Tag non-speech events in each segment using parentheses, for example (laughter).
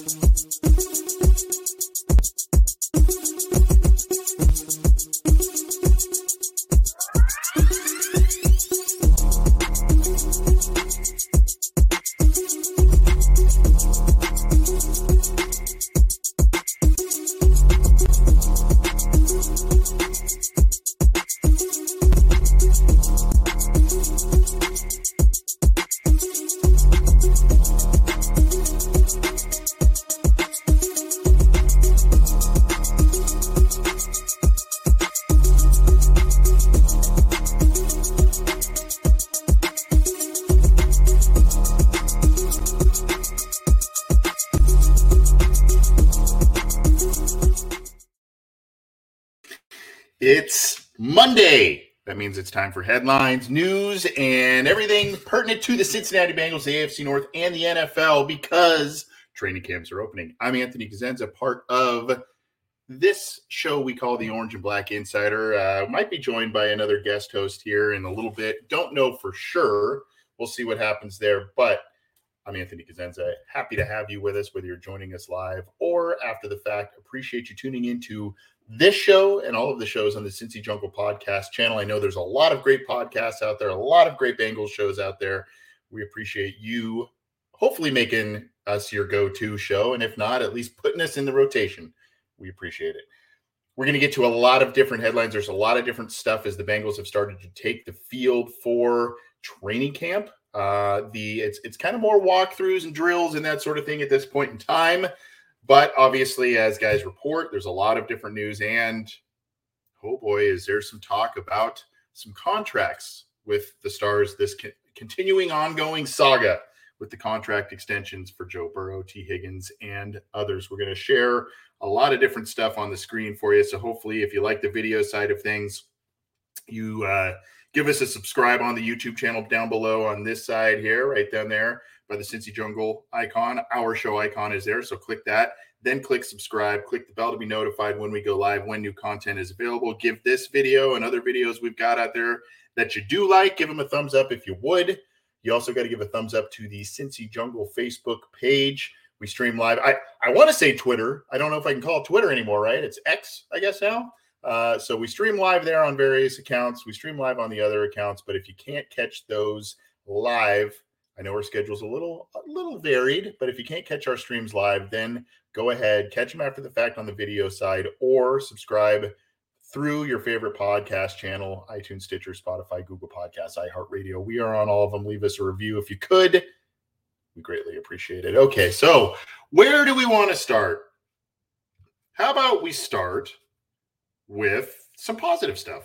うん。It's time for headlines, news, and everything pertinent to the Cincinnati Bengals, the AFC North, and the NFL because training camps are opening. I'm Anthony Cosenza, part of this show we call the Orange and Black Insider. Uh, might be joined by another guest host here in a little bit. Don't know for sure. We'll see what happens there. But I'm Anthony Cosenza. Happy to have you with us, whether you're joining us live or after the fact. Appreciate you tuning into this show and all of the shows on the Cincy Jungle podcast channel. I know there's a lot of great podcasts out there, a lot of great Bengals shows out there. We appreciate you hopefully making us your go to show. And if not, at least putting us in the rotation. We appreciate it. We're going to get to a lot of different headlines. There's a lot of different stuff as the Bengals have started to take the field for training camp. Uh, the it's it's kind of more walkthroughs and drills and that sort of thing at this point in time. But obviously, as guys report, there's a lot of different news. And oh boy, is there some talk about some contracts with the Stars, this co- continuing ongoing saga with the contract extensions for Joe Burrow, Tee Higgins, and others. We're going to share a lot of different stuff on the screen for you. So hopefully, if you like the video side of things, you uh, give us a subscribe on the YouTube channel down below on this side here, right down there by the Cincy Jungle icon. Our show icon is there. So click that. Then click subscribe. Click the bell to be notified when we go live, when new content is available. Give this video and other videos we've got out there that you do like, give them a thumbs up if you would. You also got to give a thumbs up to the Cincy Jungle Facebook page. We stream live. I, I want to say Twitter. I don't know if I can call it Twitter anymore, right? It's X, I guess now. Uh, so we stream live there on various accounts. We stream live on the other accounts. But if you can't catch those live, I know our schedule's a little a little varied, but if you can't catch our streams live, then go ahead, catch them after the fact on the video side, or subscribe through your favorite podcast channel, iTunes, Stitcher, Spotify, Google Podcasts, iHeartRadio. We are on all of them. Leave us a review if you could. We greatly appreciate it. Okay, so where do we want to start? How about we start with some positive stuff?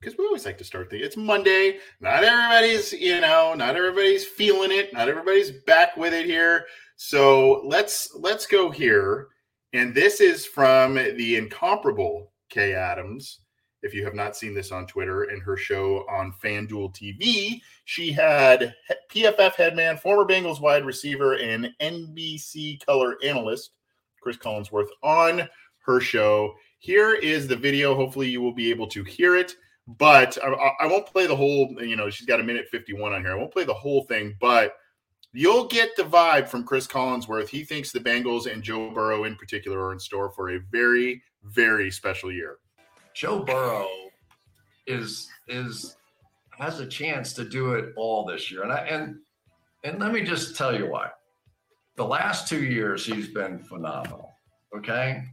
Because we always like to start the it's monday. Not everybody's you know not everybody's feeling it. Not everybody's back with it here. So let's let's go here. And this is from the incomparable kay adams. If you have not seen this on twitter and her show on fanduel tv she had pff headman former bengals wide receiver and nbc color analyst chris collinsworth on her show. Here is the video. Hopefully you will be able to hear it but I, I, won't play the whole. You know, she's got a minute fifty-one on here. I won't play the whole thing, but you'll get the vibe from Chris Collinsworth. He thinks the Bengals and Joe Burrow in particular are in store for a very, very special year. Joe Burrow is is has a chance to do it all this year, and I and and let me just tell you why. The last two years, he's been phenomenal. Okay,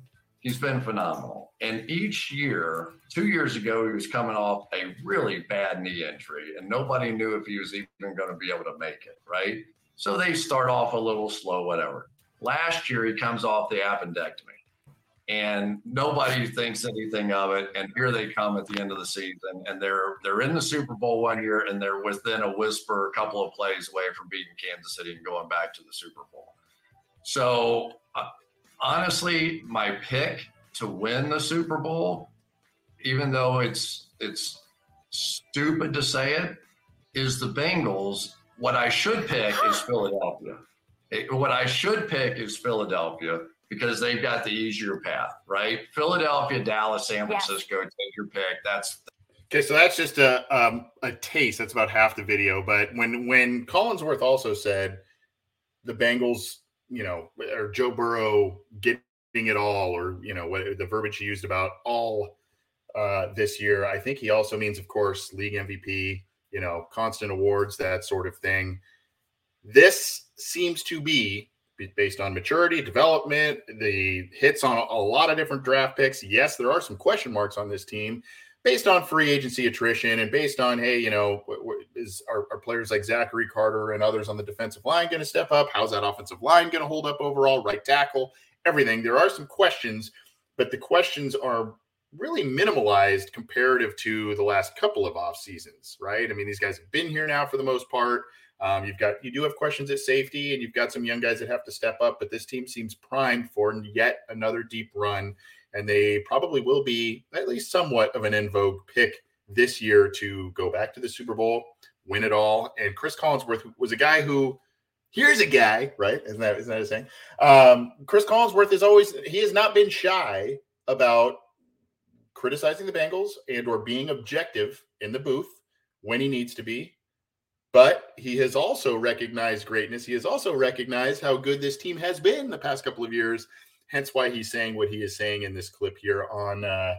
he's been phenomenal. And each year, two years ago, he was coming off a really bad knee injury, and nobody knew if he was even going to be able to make it, right? So they start off a little slow, whatever. Last year, he comes off the appendectomy, and nobody thinks anything of it. And here they come at the end of the season, and they're they're in the Super Bowl one year, and they're within a whisper, a couple of plays away from beating Kansas City and going back to the Super Bowl. So uh, honestly, my pick to win the Super Bowl, even though it's it's stupid to say it, is the Bengals. What I should pick is (gasps) Philadelphia. It, what I should pick is Philadelphia because they've got the easier path, right? Philadelphia, Dallas, San Francisco. Yes. Take your pick. That's okay. So that's just a um, a taste. That's about half the video. But when when Collinsworth also said the Bengals you know, or Joe Burrow getting it all, or you know, what the verbiage he used about all uh, this year. I think he also means, of course, league MVP, you know, constant awards, that sort of thing. This seems to be based on maturity, development, the hits on a lot of different draft picks. Yes, there are some question marks on this team based on free agency attrition and based on, hey, you know, is are, players like Zachary Carter and others on the defensive line going to step up? How's that offensive line going to hold up overall? Right tackle, everything. There are some questions, but the questions are really minimalized comparative to the last couple of off seasons, right? I mean, these guys have been here now for the most part. Um, you've got you do have questions at safety, and you've got some young guys that have to step up. But this team seems primed for yet another deep run, and they probably will be at least somewhat of an in vogue pick this year to go back to the Super Bowl, win it all. And Chris Collinsworth was a guy who. Here's a guy, right? Isn't that isn't that a saying? Um, Chris Collinsworth is always he has not been shy about criticizing the Bengals and or being objective in the booth when he needs to be. But he has also recognized greatness. He has also recognized how good this team has been the past couple of years. Hence why he's saying what he is saying in this clip here on uh,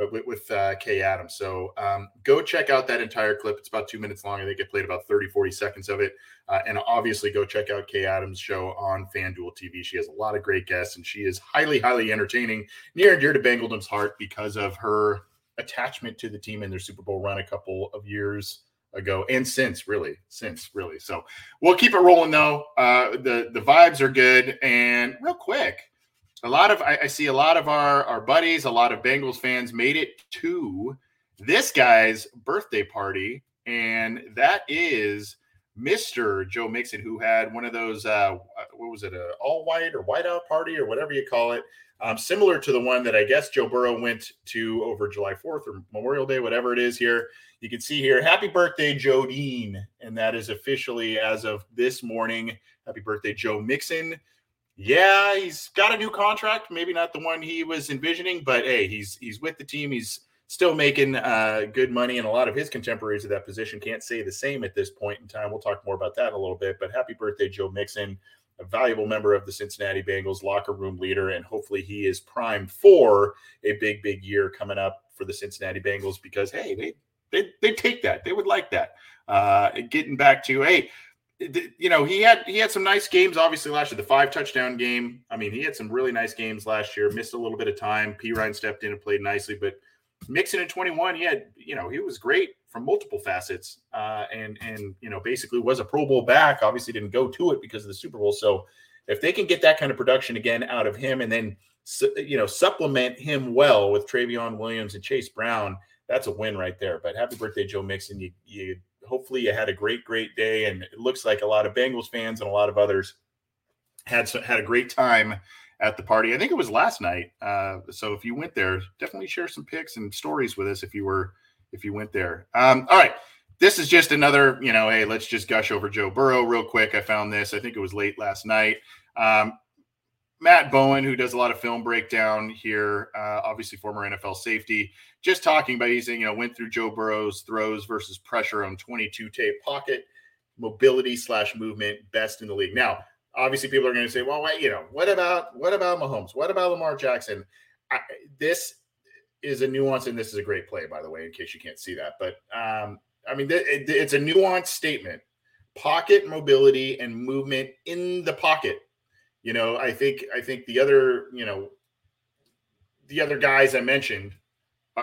uh, with, with uh, Kay Adams. So um, go check out that entire clip. It's about two minutes long. I think it played about 30, 40 seconds of it. Uh, and obviously go check out Kay Adams' show on FanDuel TV. She has a lot of great guests and she is highly, highly entertaining, near and dear to Bengaldom's heart because of her attachment to the team in their Super Bowl run a couple of years ago and since really since really so we'll keep it rolling though uh the the vibes are good and real quick a lot of I, I, see a lot of our our buddies, a lot of Bengals fans made it to this guy's birthday party, and that is Mr. Joe Mixon, who had one of those uh, what was it, a all white or whiteout party or whatever you call it, um, similar to the one that I guess Joe Burrow went to over July 4th or Memorial Day, whatever it is here. You can see here, happy birthday, Joe Dean. And that is officially as of this morning. Happy birthday, Joe Mixon. Yeah, he's got a new contract. Maybe not the one he was envisioning, but hey, he's he's with the team. He's still making uh, good money, and a lot of his contemporaries at that position can't say the same at this point in time. We'll talk more about that in a little bit. But happy birthday, Joe Mixon, a valuable member of the Cincinnati Bengals locker room leader, and hopefully he is primed for a big, big year coming up for the Cincinnati Bengals because hey, they they they take that. They would like that. Uh, getting back to hey you know he had he had some nice games obviously last year the five touchdown game. I mean he had some really nice games last year missed a little bit of time. Perine stepped in and played nicely but Mixon in 21 he had you know he was great from multiple facets uh, and and you know basically was a pro bowl back obviously didn't go to it because of the super bowl. So if they can get that kind of production again out of him and then you know supplement him well with Trayveon Williams and Chase Brown that's a win right there. But happy birthday Joe Mixon. You you hopefully you had a great, great day. And it looks like a lot of Bengals fans and a lot of others had had a great time at the party. I think it was last night. Uh, so if you went there, definitely share some pics and stories with us if you were if you went there. Um, all right. This is just another, you know, hey, let's just gush over Joe Burrow real quick. I found this. I think it was late last night. Um, Matt Bowen, who does a lot of film breakdown here, uh, obviously former NFL safety, just talking about he's you know went through Joe Burrow's throws versus pressure on 22 tape pocket mobility slash movement best in the league. Now, obviously, people are going to say, well, wait, you know, what about what about Mahomes? What about Lamar Jackson? I, this is a nuance, and this is a great play, by the way, in case you can't see that. But um, I mean, th- it, it's a nuanced statement. Pocket mobility and movement in the pocket you know, I think I think the other, you know, the other guys I mentioned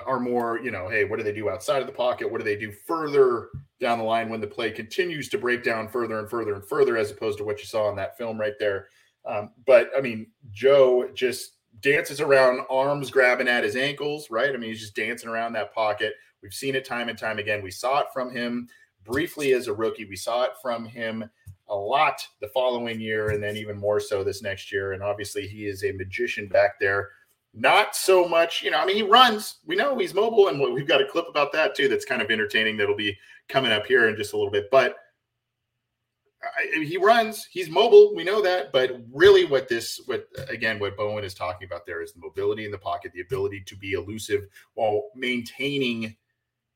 are more, you know, hey, what do they do outside of the pocket? What do they do further down the line when the play continues to break down further and further and further, as opposed to what you saw in that film right there? Um, but I mean, Joe just dances around, arms grabbing at his ankles, right? I mean, he's just dancing around that pocket. We've seen it time and time again. We saw it from him briefly as a rookie. We saw it from him a lot the following year and then even more so this next year. And obviously, he is a magician back there. Not so much, you know, I mean, he runs. We know he's mobile, and we've got a clip about that too that's kind of entertaining that'll be coming up here in just a little bit. But he runs, he's mobile. We know that. But really, what this, what again, what Bowen is talking about there is the mobility in the pocket, the ability to be elusive while maintaining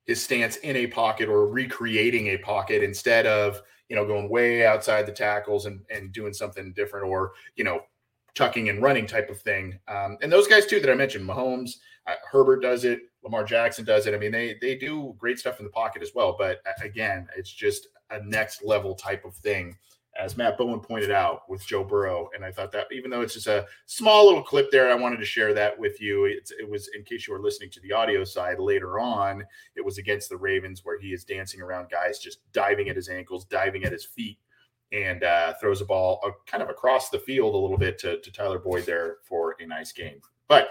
his stance in a pocket or recreating a pocket instead of you know going way outside the tackles and and doing something different or you know tucking and running type of thing. Um, and those guys too that I mentioned, Mahomes, uh, Herbert does it, Lamar Jackson does it. I mean, they they do great stuff in the pocket as well. But again, it's just a next level type of thing as Matt Bowen pointed out with Joe Burrow. And I thought that even though it's just a small little clip there, I wanted to share that with you. It's, it was in case you were listening to the audio side later on, it was against the Ravens where he is dancing around guys, just diving at his ankles, diving at his feet. And uh, throws a ball uh, kind of across the field a little bit to, to Tyler Boyd there for a nice game. But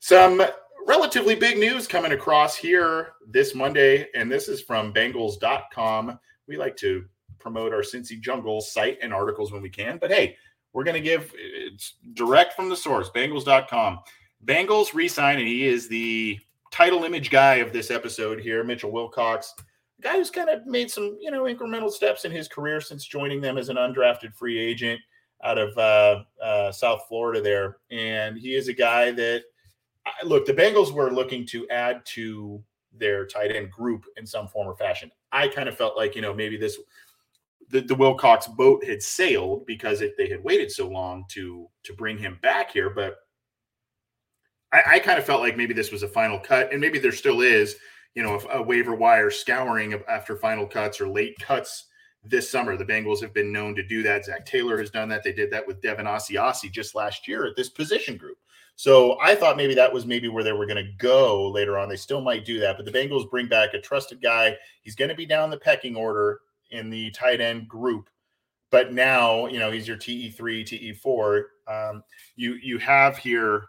some relatively big news coming across here this Monday, and this is from Bengals.com. We like to promote our Cincy Jungle site and articles when we can. But hey, we're going to give it's direct from the source, Bengals.com. Bengals resign, and he is the title image guy of this episode here, Mitchell Wilcox, a guy who's kind of made some, you know, incremental steps in his career since joining them as an undrafted free agent out of uh, uh, South Florida there. And he is a guy that, look, the Bengals were looking to add to their tight end group in some form or fashion. I kind of felt like, you know, maybe this the, the Wilcox boat had sailed because if they had waited so long to to bring him back here. But I, I kind of felt like maybe this was a final cut, and maybe there still is, you know, a, a waiver wire scouring after final cuts or late cuts this summer. The Bengals have been known to do that. Zac Taylor has done that. They did that with Devin Asiasi just last year at this position group. So I thought maybe that was maybe where they were going to go later on. They still might do that, but the Bengals bring back a trusted guy. He's going to be down the pecking order in the tight end group. But now, you know, he's your TE3, TE4. Um, you you have here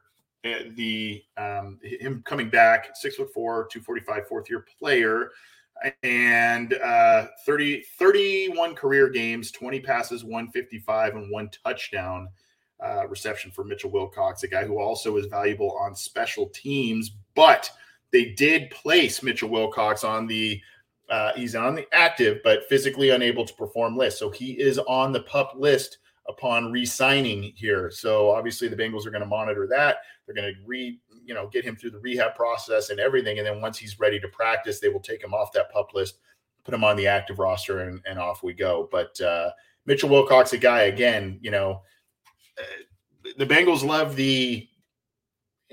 uh, the um, him coming back, six foot four, 245, fourth year player, and uh, 30, 31 career games, 20 passes, 155, and one touchdown uh, reception for Mitchell Wilcox, a guy who also is valuable on special teams. But they did place Mitchell Wilcox on the uh, he's on the active but physically unable to perform list. So he is on the pup list upon re-signing here. So obviously the Bengals are going to monitor that. They're going to re, you know, get him through the rehab process and everything. And then once he's ready to practice, they will take him off that pup list, put him on the active roster, and, and off we go. But uh, Mitchell Wilcox, a guy again, you know, uh, the Bengals love the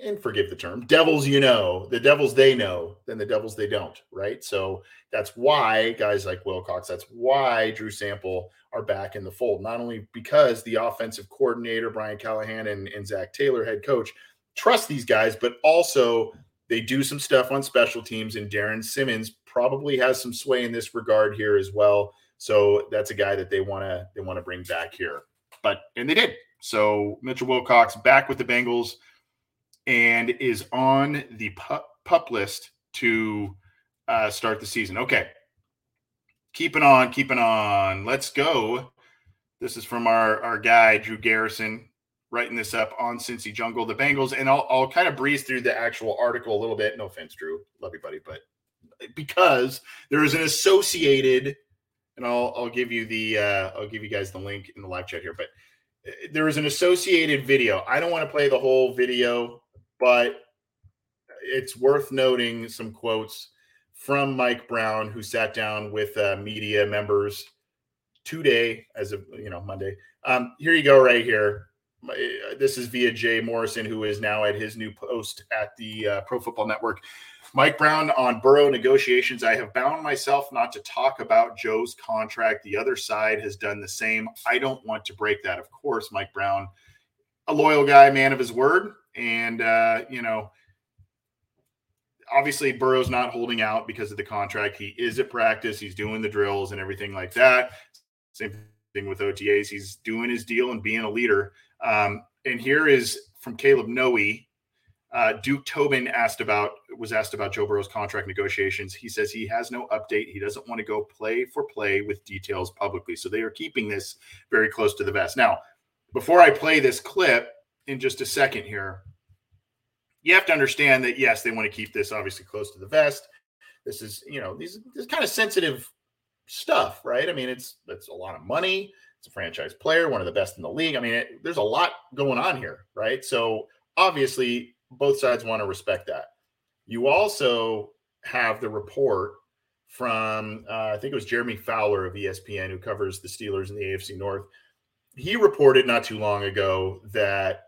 and forgive the term, devils you know, the devils they know, than the devils they don't, right? So that's why guys like Wilcox, that's why Drew Sample are back in the fold. Not only because the offensive coordinator, Brian Callahan and, and Zac Taylor, head coach, trust these guys, but also they do some stuff on special teams, and Darrin Simmons probably has some sway in this regard here as well. So that's a guy that they want to they want to bring back here. But and they did. So Mitchell Wilcox back with the Bengals and is on the pup, pup list to uh, start the season. Okay. Keeping on, keeping on. Let's go. This is from our, our guy, Drew Garrison, writing this up on Cincy Jungle, the Bengals. And I'll, I'll kind of breeze through the actual article a little bit. No offense, Drew. Love you, buddy. But because there is an associated, and I'll, I'll give you the, uh, I'll give you guys the link in the live chat here, but uh, there is an associated video. I don't want to play the whole video but it's worth noting some quotes from Mike Brown, who sat down with uh, media members today, as of you know Monday. Um, here you go, right here. Uh, this is via Jay Morrison, who is now at his new post at the uh, Pro Football Network. Mike Brown on Burrow negotiations. I have bound myself not to talk about Joe's contract. The other side has done the same. I don't want to break that. Of course, Mike Brown, a loyal guy, man of his word. And, uh, you know, obviously Burrow's not holding out because of the contract. He is at practice, he's doing the drills and everything like that. Same thing with OTAs. He's doing his deal and being a leader. Um, and here is from Caleb Noe. Uh, Duke Tobin asked about was asked about Joe Burrow's contract negotiations. He says he has no update. He doesn't want to go play for play with details publicly. So they are keeping this very close to the vest. Now, before I play this clip in just a second here, you have to understand that yes, they want to keep this obviously close to the vest. This is, you know, these this kind of sensitive stuff, right? I mean, it's it's a lot of money. It's a franchise player, one of the best in the league. I mean, it, there's a lot going on here, right? So obviously, both sides want to respect that. You also have the report from uh, I think it was Jeremy Fowler of ESPN who covers the Steelers in the AFC North. He reported not too long ago that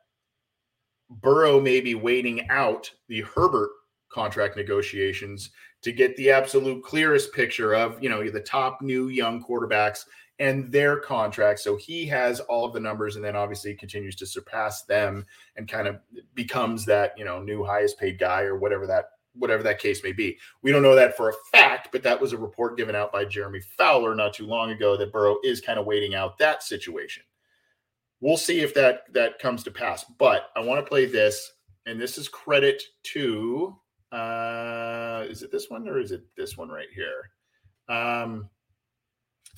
Burrow may be waiting out the Herbert contract negotiations to get the absolute clearest picture of, you know, the top new young quarterbacks and their contracts. So he has all of the numbers and then obviously continues to surpass them and kind of becomes that, you know, new highest paid guy or whatever that whatever that case may be. We don't know that for a fact, but that was a report given out by Jeremy Fowler not too long ago that Burrow is kind of waiting out that situation. We'll see if that that comes to pass. But I want to play this, and this is credit to uh is it this one or is it this one right here? Um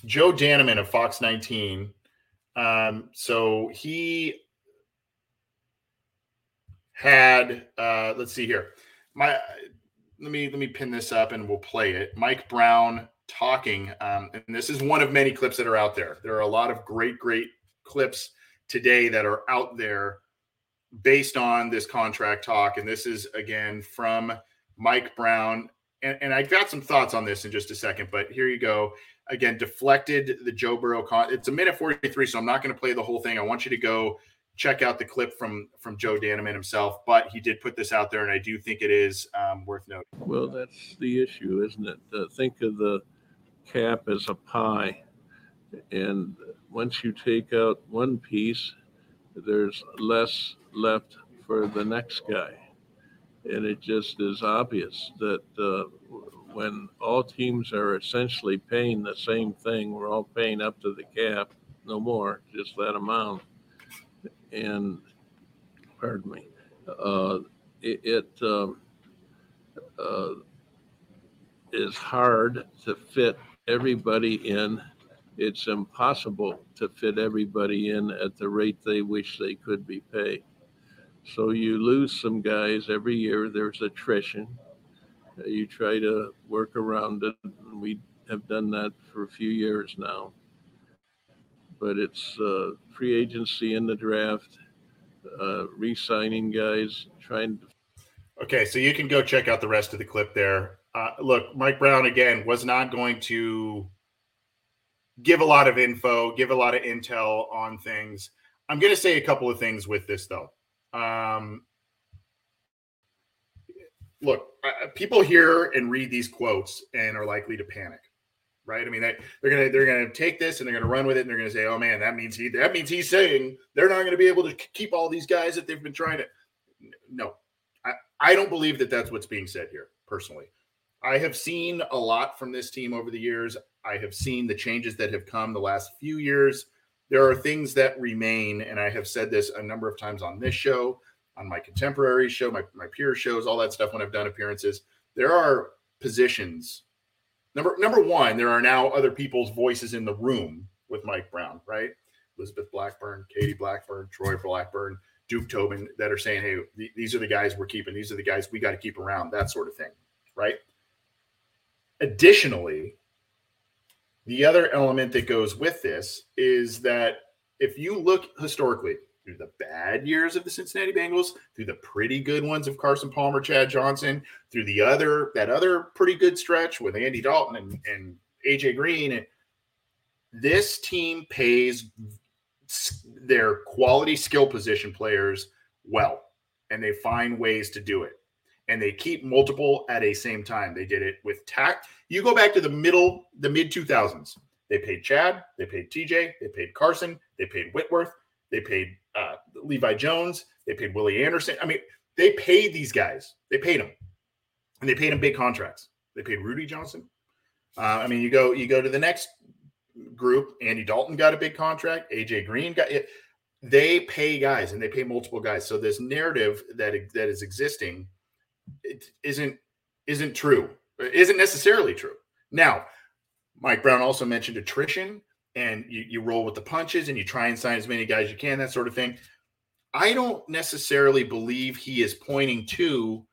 Joe Danneman of Fox 19. Um, so he had uh let's see here. My let me let me pin this up and we'll play it. Mike Brown talking, um, and this is one of many clips that are out there. There are a lot of great, great clips today that are out there based on this contract talk. And this is again from Mike Brown. And, and I got some thoughts on this in just a second, but here you go. Again, deflected the Joe Burrow con. It's a minute 43, so I'm not going to play the whole thing. I want you to go check out the clip from from Joe Danneman himself, but he did put this out there, and I do think it is um, worth noting. Well, that's the issue, isn't it? Uh, think of the cap as a pie, and once you take out one piece, there's less left for the next guy. And it just is obvious that uh, when all teams are essentially paying the same thing, we're all paying up to the cap, no more, just that amount. And, pardon me, uh, it, it um, uh, is hard to fit everybody in. It's impossible to fit everybody in at the rate they wish they could be paid. So you lose some guys every year. There's attrition. You try to work around it. We have done that for a few years now. But it's uh, free agency in the draft, uh, re signing guys, trying to. Okay, so you can go check out the rest of the clip there. Uh, look, Mike Brown, again, was not going to give a lot of info, give a lot of intel on things. I'm going to say a couple of things with this, though. Um, look, uh, people hear and read these quotes and are likely to panic, right? I mean, they, they're gonna they're gonna take this and they're gonna run with it and they're gonna say, "Oh man, that means he that means he's saying they're not going to be able to keep all these guys that they've been trying to." No, I I don't believe that that's what's being said here. Personally, I have seen a lot from this team over the years. I have seen the changes that have come the last few years there are things that remain, and I have said this a number of times on this show, on my contemporary show, my, my peer shows, all that stuff when I've done appearances. There are positions. Number number one, there are now other people's voices in the room with Mike Brown, right? Elizabeth Blackburn, Katie Blackburn, Troy Blackburn, Duke Tobin that are saying, hey, th- these are the guys we're keeping. These are the guys we got to keep around, that sort of thing, right? Additionally, the other element that goes with this is that if you look historically through the bad years of the Cincinnati Bengals, through the pretty good ones of Carson Palmer, Chad Johnson, through the other that other pretty good stretch with Andy Dalton and, and AJ Green, this team pays their quality skill position players well, and they find ways to do it and they keep multiple at a same time. They did it with tact. You go back to the middle, the mid 2000s. They paid Chad, they paid TJ, they paid Carson, they paid Whitworth, they paid uh, Levi Jones, they paid Willie Anderson. I mean, they paid these guys. They paid them, and they paid them big contracts. They paid Rudi Johnson. Uh, I mean, you go you go to the next group. Andy Dalton got a big contract. AJ Green got it. They pay guys, and they pay multiple guys. So this narrative that that is existing it isn't isn't true. Isn't necessarily true. Now, Mike Brown also mentioned attrition, and you, you roll with the punches and you try and sign as many guys as you can, that sort of thing. I don't necessarily believe he is pointing to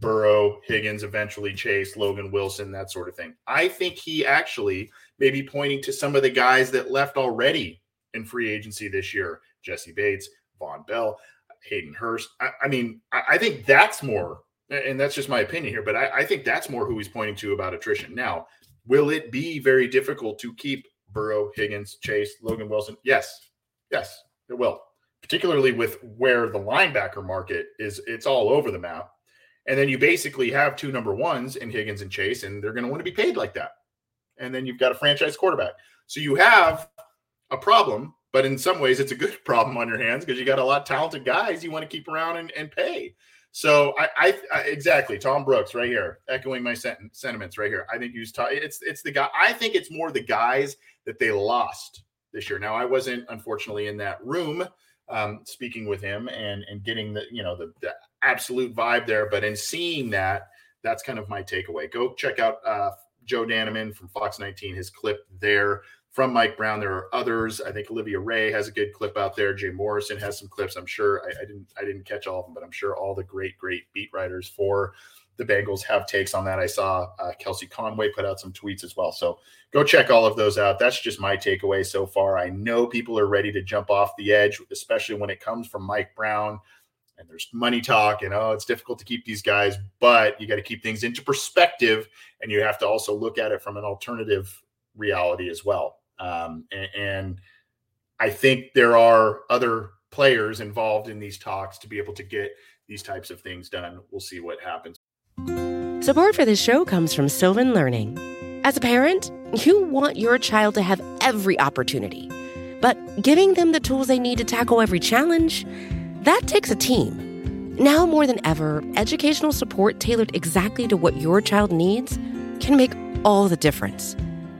Burrow, Higgins, eventually Chase, Logan Wilson, that sort of thing. I think he actually may be pointing to some of the guys that left already in free agency this year Jessie Bates, Vonn Bell, Hayden Hurst. I, I mean, I, I think that's more and that's just my opinion here, but I, I think that's more who he's pointing to about attrition. Now, will it be very difficult to keep Burrow, Higgins, Chase, Logan Wilson? Yes, yes, it will. Particularly with where the linebacker market is, it's all over the map. And then you basically have two number ones in Higgins and Chase, and they're going to want to be paid like that. And then you've got a franchise quarterback. So you have a problem, but in some ways it's a good (laughs) problem on your hands because you got a lot of talented guys you want to keep around and, and pay. So I, I, I, exactly Tom Brooks right here, echoing my sent- sentiments right here. I think he's ta- it's it's the guy. I think it's more the guys that they lost this year. Now I wasn't unfortunately in that room um, speaking with him and and getting the you know the, the absolute vibe there, but in seeing that, that's kind of my takeaway. Go check out uh, Joe Danneman from Fox 19, his clip there from Mike Brown. There are others. I think Olivia Ray has a good clip out there. Jay Morrison has some clips. I'm sure I, I, didn't I didn't catch all of them, but I'm sure all the great great beat writers for the Bengals have takes on that. I saw uh, Kelsey Conway put out some tweets as well. So go check all of those out. That's just my takeaway so far. I know people are ready to jump off the edge, especially when it comes from Mike Brown. And there's money talk, and oh, it's difficult to keep these guys, but you got to keep things into perspective, and you have to also look at it from an alternative reality as well. Um, and, and I think there are other players involved in these talks to be able to get these types of things done. We'll see what happens. Support for this show comes from Sylvan Learning. As a parent, you want your child to have every opportunity, but giving them the tools they need to tackle every challenge, that takes a team. Now more than ever, educational support tailored exactly to what your child needs can make all the difference.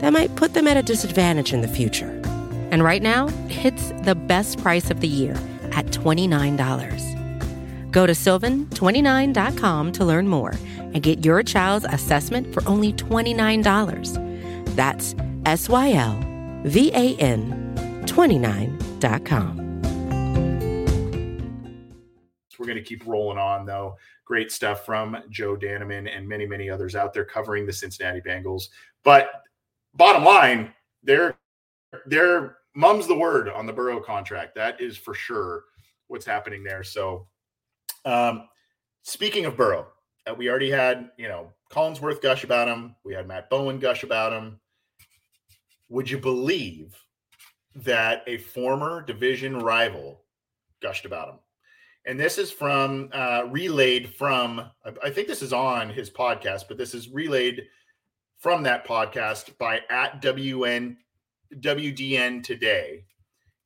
that might put them at a disadvantage in the future. And right now, it's the best price of the year at $29. Go to sylvan29.com to learn more and get your child's assessment for only $29. That's S Y L V A N 29.com. We're going to keep rolling on, though. Great stuff from Joe Danneman and many, many others out there covering the Cincinnati Bengals. But bottom line, they're they're mum's the word on the Burrow contract. That is for sure what's happening there. So, um, speaking of Burrow, uh, we already had you know Collinsworth gush about him. We had Matt Bowen gush about him. Would you believe that a former division rival gushed about him? And this is from uh, relayed from I think this is on his podcast, but this is relayed from that podcast by at WN WDN today.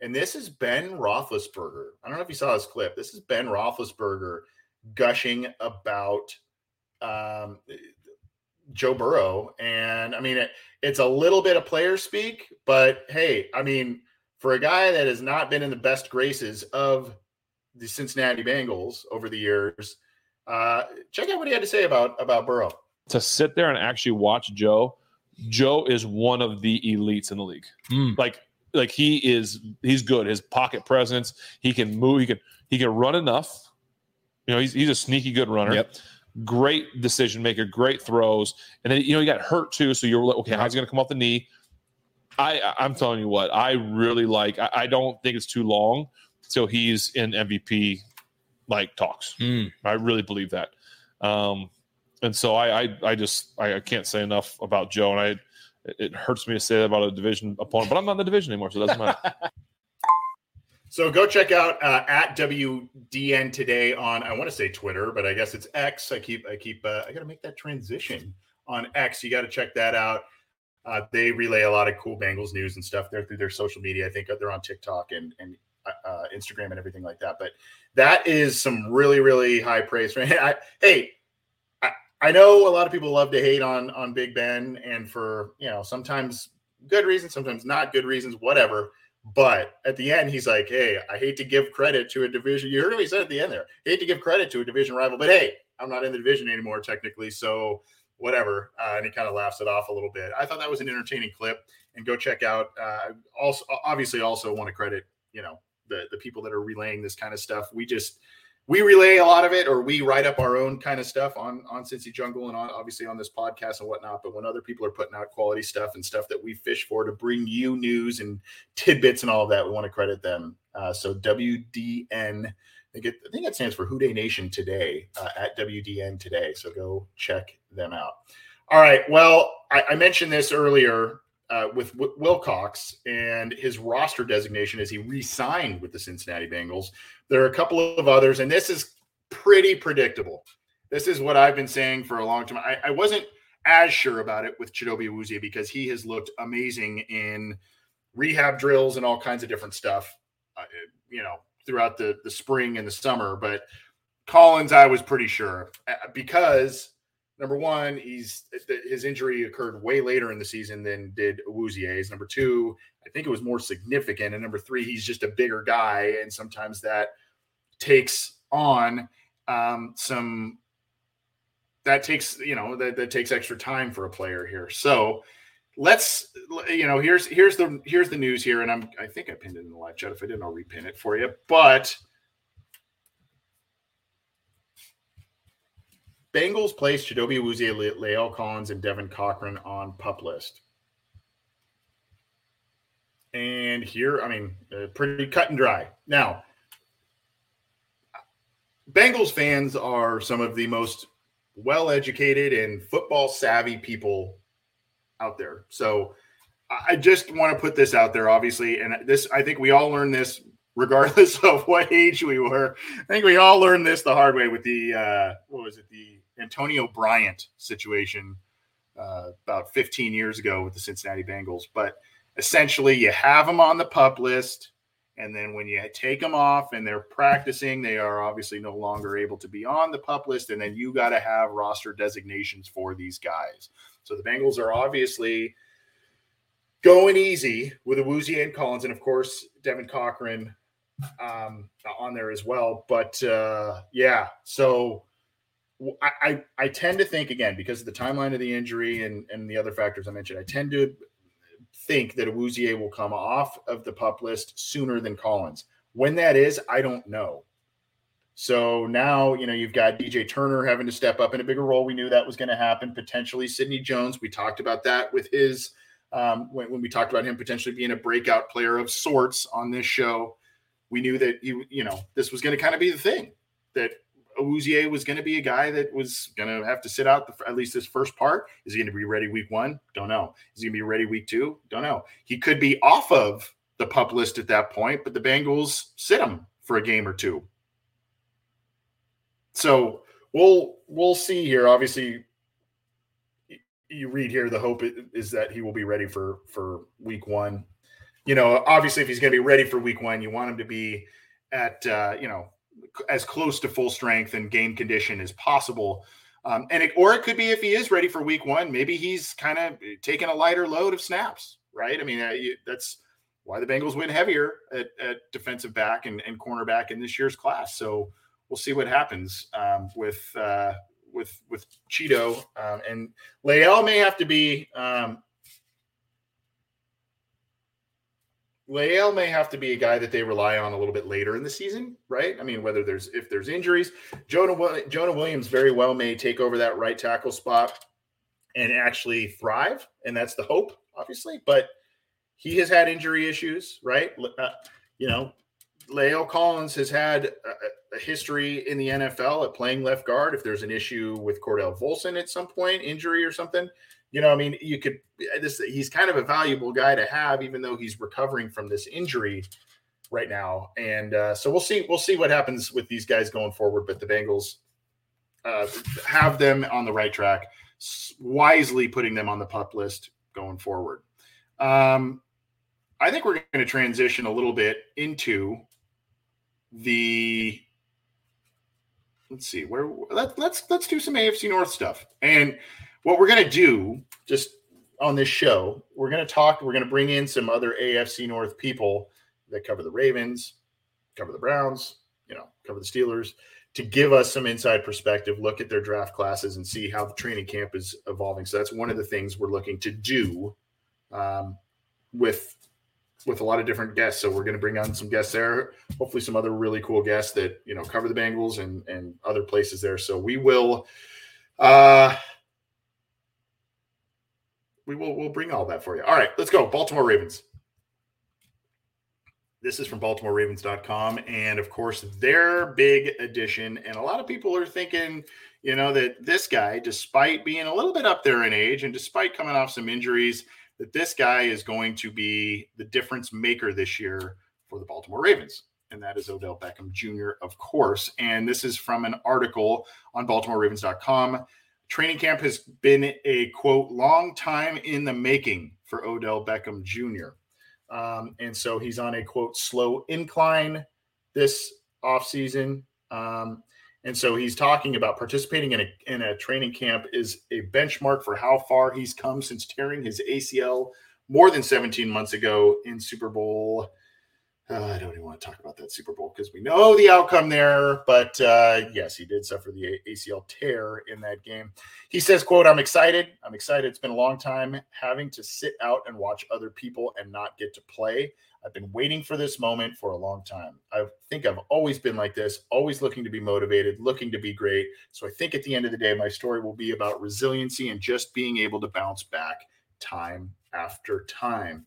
And this is Ben Roethlisberger. I don't know if you saw this clip. This is Ben Roethlisberger gushing about um, Joe Burrow. And I mean, it, it's a little bit of player speak, but hey, I mean, for a guy that has not been in the best graces of the Cincinnati Bengals over the years, uh, check out what he had to say about about Burrow to sit there and actually watch Joe, Joe is one of the elites in the league. Mm. Like like he is he's good. His pocket presence, he can move, he can he can run enough. You know, he's he's a sneaky good runner. Yep. Great decision maker, great throws. And then you know he got hurt too, so you're like, okay, how's he gonna come off the knee? I I'm telling you what, I really like I, I don't think it's too long till he's in MVP like talks. Mm. I really believe that. Um, and so I, I, I just I, I, can't say enough about Joe, and I it hurts me to say that about a division opponent, but I'm not in the division anymore, so it doesn't matter. (laughs) so go check out uh, at WDN today on I want to say Twitter, but I guess it's X. I keep I keep uh, I got to make that transition on X. You got to check that out. Uh, they relay a lot of cool Bengals news and stuff there through their social media. I think they're on TikTok and and uh, Instagram and everything like that. But that is some really really high praise. (laughs) I, hey, I know a lot of people love to hate on on Big Ben, and for you know sometimes good reasons, sometimes not good reasons, whatever. But at the end, he's like, "Hey, I hate to give credit to a division." You heard what he said at the end there. hate to give credit to a division rival, but hey, I'm not in the division anymore technically, so whatever. Uh, and he kind of laughs it off a little bit. I thought that was an entertaining clip, and go check out. Uh, also, obviously, also want to credit you know the the people that are relaying this kind of stuff. We just we relay a lot of it or we write up our own kind of stuff on on Cincy Jungle and on obviously on this podcast and whatnot. But when other people are putting out quality stuff and stuff that we fish for to bring you news and tidbits and all of that, we want to credit them. Uh, so WDN, I think, I think that stands for Who Dey Nation today uh, at WDN today. So go check them out. All right. Well, I, I mentioned this earlier uh, with w- Wilcox and his roster designation as he re-signed with the Cincinnati Bengals. There are a couple of others, and this is pretty predictable. This is what I've been saying for a long time. I, I wasn't as sure about it with Chidobe Awuzie because he has looked amazing in rehab drills and all kinds of different stuff, uh, you know, throughout the the spring and the summer. But Collins, I was pretty sure uh, because number one, he's his injury occurred way later in the season than did Awuzie's. Number two, I think it was more significant. And number three, he's just a bigger guy, and sometimes that takes on um, some that takes you know that, that takes extra time for a player here. So let's you know here's here's the here's the news here, and I'm I think I pinned it in the live chat. If I didn't, I'll repin it for you. But Bengals placed Chidobe Awuzie, La'el Collins, and Devin Cochran on pup list. And here, I mean, uh, pretty cut and dry. Now, Bengals fans are some of the most well educated and football savvy people out there. So I just want to put this out there, obviously. And this, I think we all learned this regardless (laughs) of what age we were. I think we all learned this the hard way with the, uh, what was it, the Antonio Bryant situation uh, about 15 years ago with the Cincinnati Bengals. But essentially, you have them on the pup list. And then when you take them off and they're practicing, they are obviously no longer able to be on the pup list. And then you got to have roster designations for these guys. So the Bengals are obviously going easy with Awuzie and Collins, and of course Devin Cochran um, on there as well. But uh, yeah, so I, I, I tend to think again because of the timeline of the injury and and the other factors I mentioned. I tend to think that Awuzie will come off of the pup list sooner than Collins. When that is, I don't know. So now, you know, you've got DJ Turner having to step up in a bigger role. We knew that was going to happen. Potentially Sidney Jones. We talked about that with his um, when, when we talked about him potentially being a breakout player of sorts on this show. We knew that you, you know, this was going to kind of be the thing that Awuzie was going to be a guy that was going to have to sit out the, at least this first part. Is he going to be ready week one? Don't know. Is he going to be ready week two? Don't know. He could be off of the pup list at that point, but the Bengals sit him for a game or two. So we'll we'll see here. Obviously, you read here the hope is that he will be ready for for week one. You know, obviously, if he's going to be ready for week one, you want him to be at uh, you know as close to full strength and game condition as possible. Um, and it, or it could be if he is ready for week one, maybe he's kind of taking a lighter load of snaps, right? I mean, uh, you, that's why the Bengals win heavier at, at defensive back and, and, cornerback in this year's class. So we'll see what happens um, with uh, with with Chido um, and La'el may have to be um, La'el may have to be a guy that they rely on a little bit later in the season, right? I mean, whether there's if there's injuries, Jonah Jonah Williams very well may take over that right tackle spot and actually thrive, and that's the hope, obviously. But he has had injury issues, right? Uh, you know, La'el Collins has had a, a, history in the NFL at playing left guard. If there's an issue with Cordell Volson at some point, injury or something, you know, I mean, you could this he's kind of a valuable guy to have, even though he's recovering from this injury right now. And uh, so we'll see, we'll see what happens with these guys going forward. But the Bengals uh, have them on the right track, wisely putting them on the pup list going forward. Um, I think we're going to transition a little bit into the let's see where let, let's let's do some AFC North stuff. And what we're going to do, just on this show, we're going to talk. We're going to bring in some other AFC North people that cover the Ravens, cover the Browns, you know, cover the Steelers, to give us some inside perspective, look at their draft classes, and see how the training camp is evolving. So that's one of the things we're looking to do um, with with a lot of different guests. So we're going to bring on some guests there. Hopefully, some other really cool guests that you know cover the Bengals and and other places there. So we will. Uh, we will we'll bring all that for you. All right, let's go. Baltimore Ravens. This is from BaltimoreRavens.com, and of course, their big addition. And a lot of people are thinking, you know, that this guy, despite being a little bit up there in age and despite coming off some injuries, that this guy is going to be the difference maker this year for the Baltimore Ravens. And that is Odell Beckham Jr., of course. And this is from an article on BaltimoreRavens.com. Training camp has been a quote, long time in the making for Odell Beckham Jr. Um, and so he's on a quote, slow incline this offseason. Um, and so he's talking about participating in a, in a training camp is a benchmark for how far he's come since tearing his ACL more than 17 months ago in Super Bowl uh, I don't even want to talk about that Super Bowl because we know the outcome there. But uh, yes, he did suffer the ACL tear in that game. He says, "quote I'm excited. I'm excited. It's been a long time having to sit out and watch other people and not get to play. I've been waiting for this moment for a long time. I think I've always been like this, always looking to be motivated, looking to be great. So I think at the end of the day, my story will be about resiliency and just being able to bounce back time after time.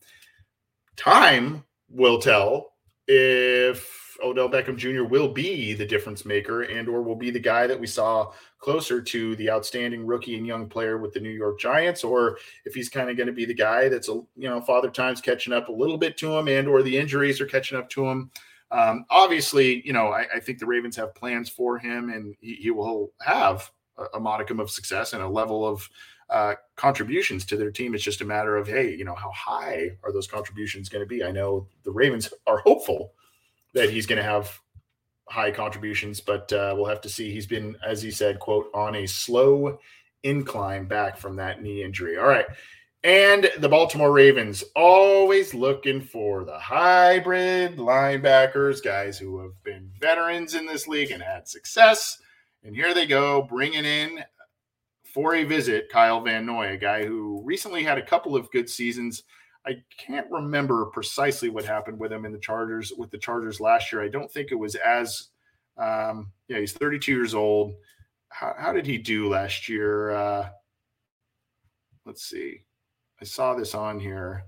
Time will tell if Odell Beckham Jr. will be the difference maker and or will be the guy that we saw closer to the outstanding rookie and young player with the New York Giants, or if he's kind of going to be the guy that's a you know father time's catching up a little bit to him and or the injuries are catching up to him. Um, obviously, you know, I, I, think the Ravens have plans for him and he, he will have a, a, modicum of success and a level of uh, contributions to their team. It's just a matter of, hey, you know, how high are those contributions going to be? I know the Ravens are hopeful that he's going to have high contributions, but uh, we'll have to see. He's been, as he said, quote, on a slow incline back from that knee injury. All right. And the Baltimore Ravens always looking for the hybrid linebackers, guys who have been veterans in this league and had success. And here they go, bringing in for a visit Kyle Van Noy, a guy who recently had a couple of good seasons. I can't remember precisely what happened with him in the Chargers with the Chargers last year. I don't think it was as um, yeah, he's 32 years old. How, how did he do last year? Uh, let's see. I saw this on here.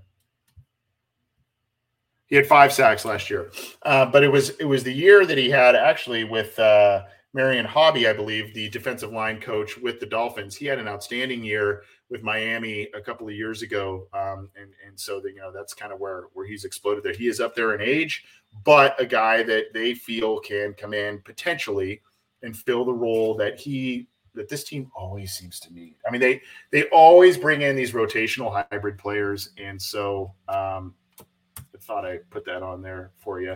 He had five sacks last year, uh, but it was it was the year that he had actually with uh, Marion Hobby, I believe, the defensive line coach with the Dolphins. He had an outstanding year with Miami a couple of years ago, um, and and so that you know that's kind of where where he's exploded. There, he is up there in age, but a guy that they feel can come in potentially and fill the role that he that this team always seems to need. I mean, they they always bring in these rotational hybrid players, and so um, I thought I put that on there for you,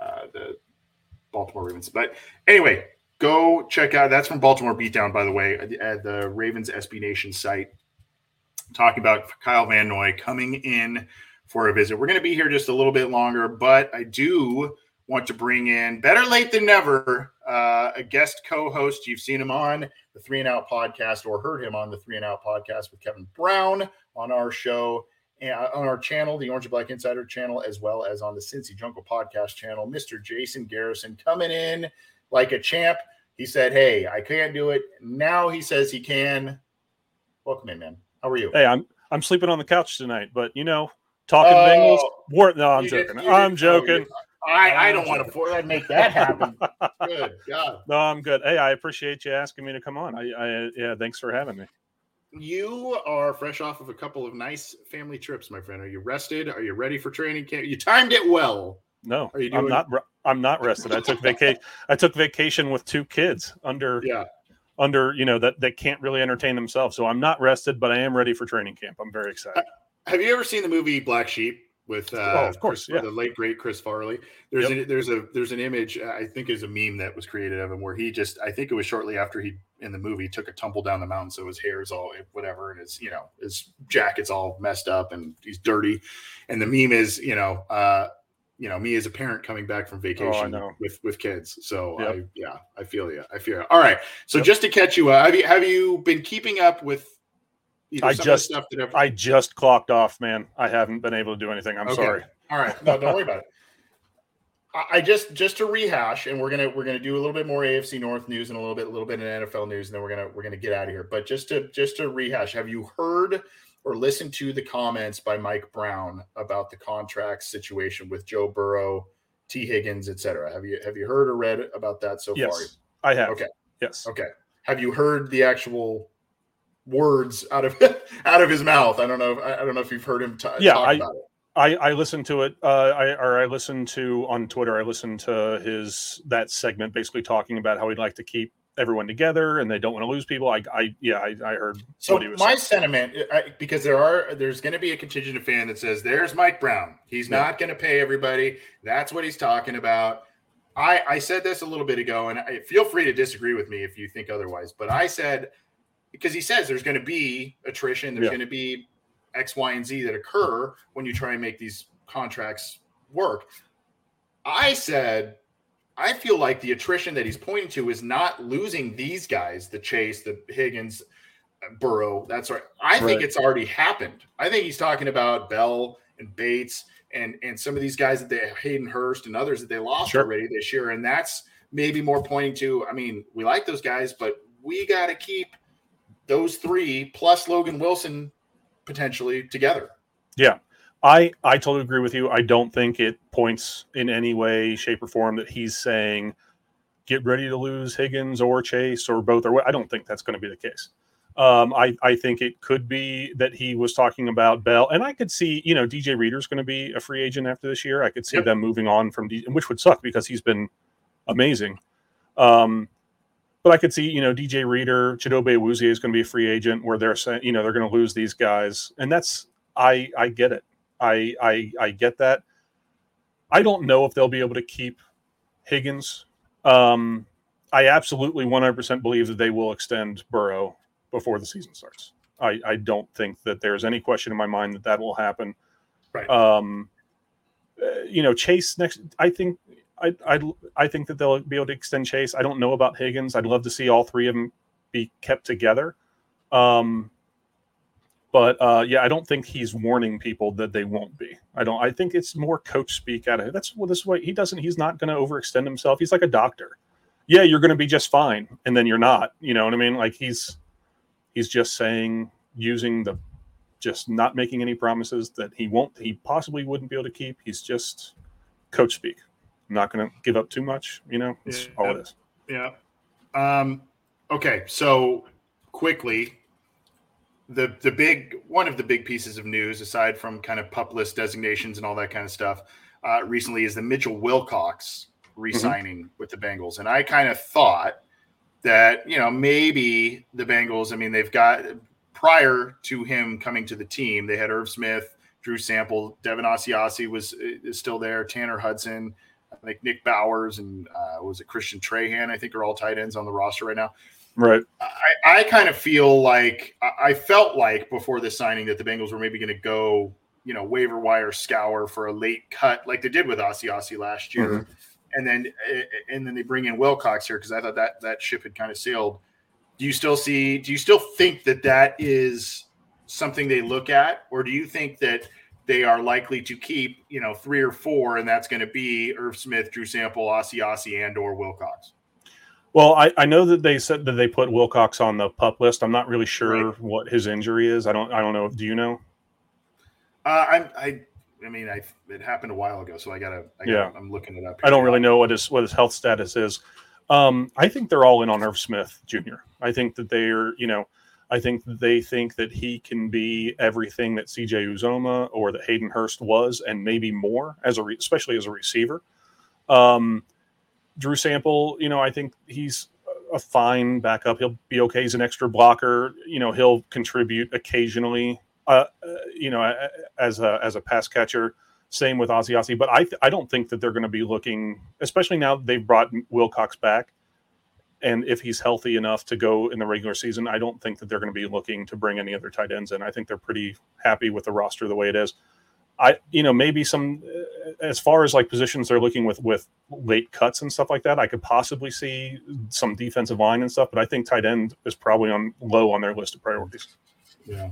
uh, the Baltimore Ravens. But anyway, go check out that's from Baltimore Beatdown, by the way, at the Ravens SB Nation site, talking about Kyle Van Noy coming in for a visit. We're going to be here just a little bit longer, but I do want to bring in better late than never uh, a guest co-host. You've seen him on the Three and Out podcast or heard him on the Three and Out podcast with Kevin Brown on our show and uh, on our channel, the Orange and Black Insider channel, as well as on the Cincy Jungle podcast channel. Mr. Jason Garrison coming in like a champ. He said, Hey, I can't do it. Now he says he can. Welcome in, man. How are you? Hey, I'm I'm sleeping on the couch tonight, but you know, talking oh, Bengals. War, no, I'm joking. Did, I'm joking. I, I don't want to make that happen. (laughs) good God. No, I'm good. Hey, I appreciate you asking me to come on. I, I yeah, thanks for having me. You are fresh off of a couple of nice family trips, my friend. Are you rested? Are you ready for training camp? You timed it well. No, Are you doing... I'm not. I'm not rested. I took vacation. (laughs) I took vacation with two kids under. Yeah. Under you know that they can't really entertain themselves, so I'm not rested, but I am ready for training camp. I'm very excited. Have you ever seen the movie Black Sheep? with uh, Oh, of course, Chris- yeah. the late great Chris Farley. There's Yep. a, there's a there's an image uh, I think is a meme that was created of him where he just I think it was shortly after he in the movie took a tumble down the mountain, so his hair is all whatever, and his you know his jacket's all messed up and he's dirty, and the meme is you know uh you know me as a parent coming back from oh, vacation know. with with kids. So Yep. I yeah I feel you I feel you. All right, so just to catch you up, have you have you been keeping up with? I some of the just- stuff that I've I just clocked off, man. I haven't been able to do anything. I'm Okay. sorry. All right, no, don't worry about it. I- I just just to rehash, and we're gonna we're gonna do a little bit more AFC North news and a little bit a little bit of NFL news, and then we're gonna we're gonna get out of here. But just to just to rehash, have you heard or listen to the comments by Mike Brown about the contract situation with Joe Burrow, Tee Higgins, et cetera? Have you have you heard or read about that so far? Yes, I have. Okay. Yes. Okay. Have you heard the actual words out of (laughs) out of his mouth? I don't know. I I don't know if you've heard him t- Yeah, talk I- about it. I, I listened to it. Uh, I or I listened to on Twitter. I listened to his that segment, basically talking about how he'd like to keep everyone together and they don't want to lose people. I, I yeah, I, I heard So he was my saying. sentiment, uh, I, because there are, there's going to be a contingent of fan that says, "There's Mike Brown. He's Yeah. not going to pay everybody. That's what he's talking about." I, I said this a little bit ago, and I, feel free to disagree with me if you think otherwise. But I said because he says there's going to be attrition, there's Yeah. going to be X, Y, and Z that occur when you try and make these contracts work. I said I feel like the attrition that he's pointing to is not losing these guys, the Chase, the Higgins, uh, Burrow. That's right. I think it's already happened. I think he's talking about Bell and Bates and and some of these guys that they Hayden Hurst and others that they lost Sure. already this year. And that's maybe more pointing to. I mean, we like those guys, but we got to keep those three plus Logan Wilson potentially together. I I totally agree with you. I don't think it points in any way, shape, or form that he's saying get ready to lose Higgins or Chase or both. Or. I don't think that's going to be the case. Um, I I think it could be that he was talking about Bell, and I could see you know DJ Reader's going to be a free agent after this year. I could see Yep. them moving on from D, which would suck because he's been amazing. Um, but I could see, you know, DJ Reader, Chidobe Awuzie is going to be a free agent where they're saying, you know, they're going to lose these guys, and that's I I get it. I I I get that. I don't know if they'll be able to keep Higgins. Um, I absolutely 100% believe that they will extend Burrow before the season starts. I, I don't think that there's any question in my mind that that will happen. Right. Um, uh, you know, Chase next. I think I I I think that they'll be able to extend Chase. I don't know about Higgins. I'd love to see all three of them be kept together. Um, but uh, yeah, I don't think he's warning people that they won't be. I don't. I think it's more coach speak out of it. That's what this way he doesn't. He's not going to overextend himself. He's like a doctor. Yeah, you're going to be just fine, and then you're not. You know what I mean? Like he's he's just saying using the just not making any promises that he won't. He possibly wouldn't be able to keep. He's just coach speak. I'm not going to give up too much. You know, that's Yeah. all it is. Yeah. Um, okay. So quickly, the the big one of the big pieces of news, aside from kind of pup list designations and all that kind of stuff, uh, recently is the Mitchell Wilcox re-signing with the Bengals, and I kind of thought that you know maybe the Bengals. I mean, they've got prior to him coming to the team, they had Irv Smith, Drew Sample, Devin Asiasi was is still there, Tanner Hudson. I think Nick Bowers and uh, was it Christian Trahan? I think are all tight ends on the roster right now. Right. I, I kind of feel like I felt like before this signing that the Bengals were maybe going to go, you know, waiver wire scour for a late cut like they did with Asiasi last year, and then eh, and then they bring in Wilcox here because I thought that that ship had kind of sailed. Do you still see? Do you still think that that is something they look at, or do you think that they are likely to keep, you know, three or four, and that's going to be Irv Smith, Drew Sample, Asiasi, and or Wilcox? Well, I, I know that they said that they put Wilcox on the pup list. I'm not really sure Right. what his injury is. I don't. I don't know. Do you know? Uh, I'm, I, I mean, I it happened a while ago, so I gotta, I Yeah. gotta I'm looking it up. I don't really know what his what his health status is. Um, I think they're all in on Irv Smith Jr. I think that they are. You know, I think they think that he can be everything that C.J. Uzomah or that Hayden Hurst was, and maybe more as a re- especially as a receiver. Um, Drew Sample, you know, I think he's a fine backup. He'll be okay. He's an extra blocker. You know, he'll contribute occasionally. Uh, uh, you know, as a as a pass catcher. Same with Asiasi, but I th- I don't think that they're going to be looking, especially now they've brought Wilcox back, and if he's healthy enough to go in the regular season, I don't think that they're going to be looking to bring any other tight ends in. I think they're pretty happy with the roster the way it is. I you know maybe some uh, as far as like positions they're looking with with late cuts and stuff like that. I could possibly see some defensive line and stuff, but I think tight end is probably on low on their list of priorities. Yeah.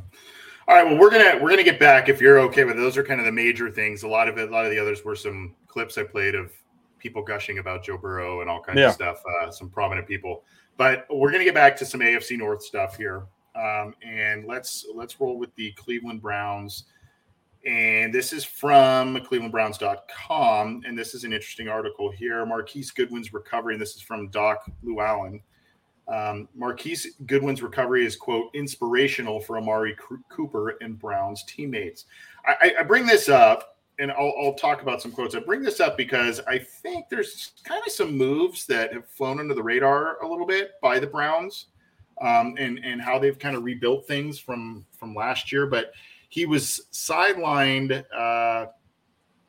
All right. Well, we're gonna we're gonna get back if you're okay with it. those. Are kind of the major things. A lot of it, a lot of the others were some clips I played of people gushing about Joe Burrow and all kinds Yeah. of stuff. Uh, some prominent people. But we're gonna get back to some AFC North stuff here, um, and let's let's roll with the Cleveland Browns. And this is from clevelandbrowns.com. And this is an interesting article here. Marquise Goodwin's recovery. And this is from Doc Llewellyn. Um, Marquise Goodwin's recovery is, quote, inspirational for Amari Coo- Cooper and Brown's teammates. I, I- I bring this up and I'll, I'll talk about some quotes. I bring this up because I think there's kind of some moves that have flown under the radar a little bit by the Browns um, and, and how they've kind of rebuilt things from, from last year. But he was sidelined uh,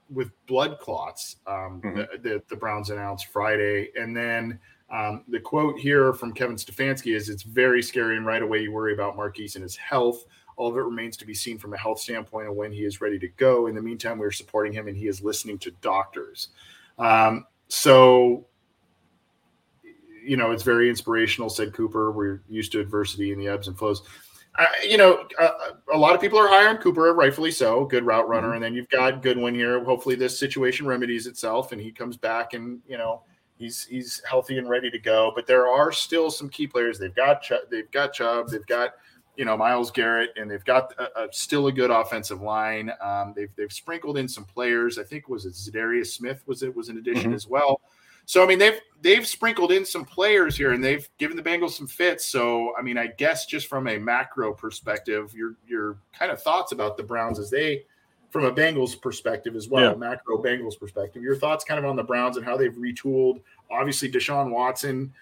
with blood clots. Um, Mhm. the, the, the Browns announced Friday, and then um, the quote here from Kevin Stefanski is: "It's very scary, and right away you worry about Marquise and his health. All of it remains to be seen from a health standpoint and when he is ready to go. In the meantime, we're supporting him, and he is listening to doctors. Um, so." You know, it's very inspirational, said Cooper. We're used to adversity and the ebbs and flows. Uh, you know, uh, a lot of people are high on Cooper, rightfully so. Good route runner, and then you've got Goodwin here. Hopefully, this situation remedies itself, and he comes back, and you know, he's he's healthy and ready to go. But there are still some key players. They've got Ch- they've got Chubb, they've got you know Myles Garrett, and they've got a, a, still a good offensive line. Um, they've they've sprinkled in some players. I think was it Za'Darius Smith was it was an addition Mhm. as well. So I mean they've they've sprinkled in some players here, and they've given the Bengals some fits. So I mean I guess just from a macro perspective, your your kind of thoughts about the Browns as they from a Bengals perspective as well, Yeah. macro Bengals perspective. Your thoughts kind of on the Browns and how they've retooled. Obviously, Deshaun Watson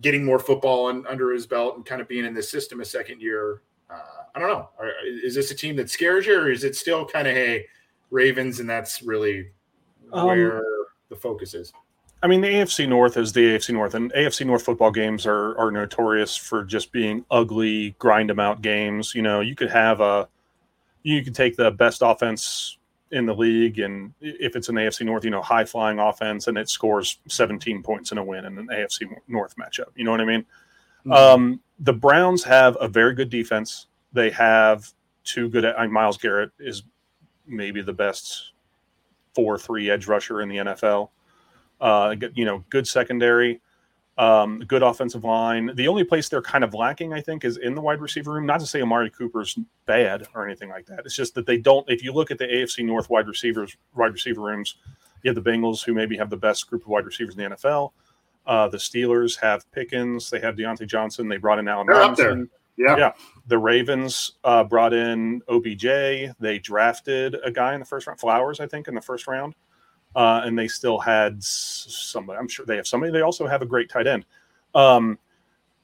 getting more football in, under his belt and kind of being in this system a second year. Uh, I don't know. Are, is this a team that scares you, or is it still kind of hey Ravens, and that's really Um, where the focus is? I mean, the AFC North is the AFC North, and AFC North football games are are notorious for just being ugly, grind them out games. You know, you could have a, you could take the best offense in the league, and if it's an AFC North, you know, high flying offense, and it scores 17 points in a win in an AFC North matchup. You know what I mean? Um, the Browns have a very good defense. They have two good. I mean, Myles Garrett is maybe the best four-three edge rusher in the NFL. Uh, you know, good secondary, um, good offensive line. The only place they're kind of lacking, I think, is in the wide receiver room. Not to say Amari Cooper's bad or anything like that. It's just that they don't. If you look at the AFC North wide receivers, wide receiver rooms, you have the Bengals, who maybe have the best group of wide receivers in the NFL. Uh, the Steelers have Pickens. They have Diontae Johnson. They brought in Allen They're up there. Robinson. Yeah. Yeah. The Ravens uh, brought in OBJ. They drafted a guy in the first round, Flowers, I think, in the first round. Uh, and they still had s- somebody. I'm sure they have somebody. They also have a great tight end. Um,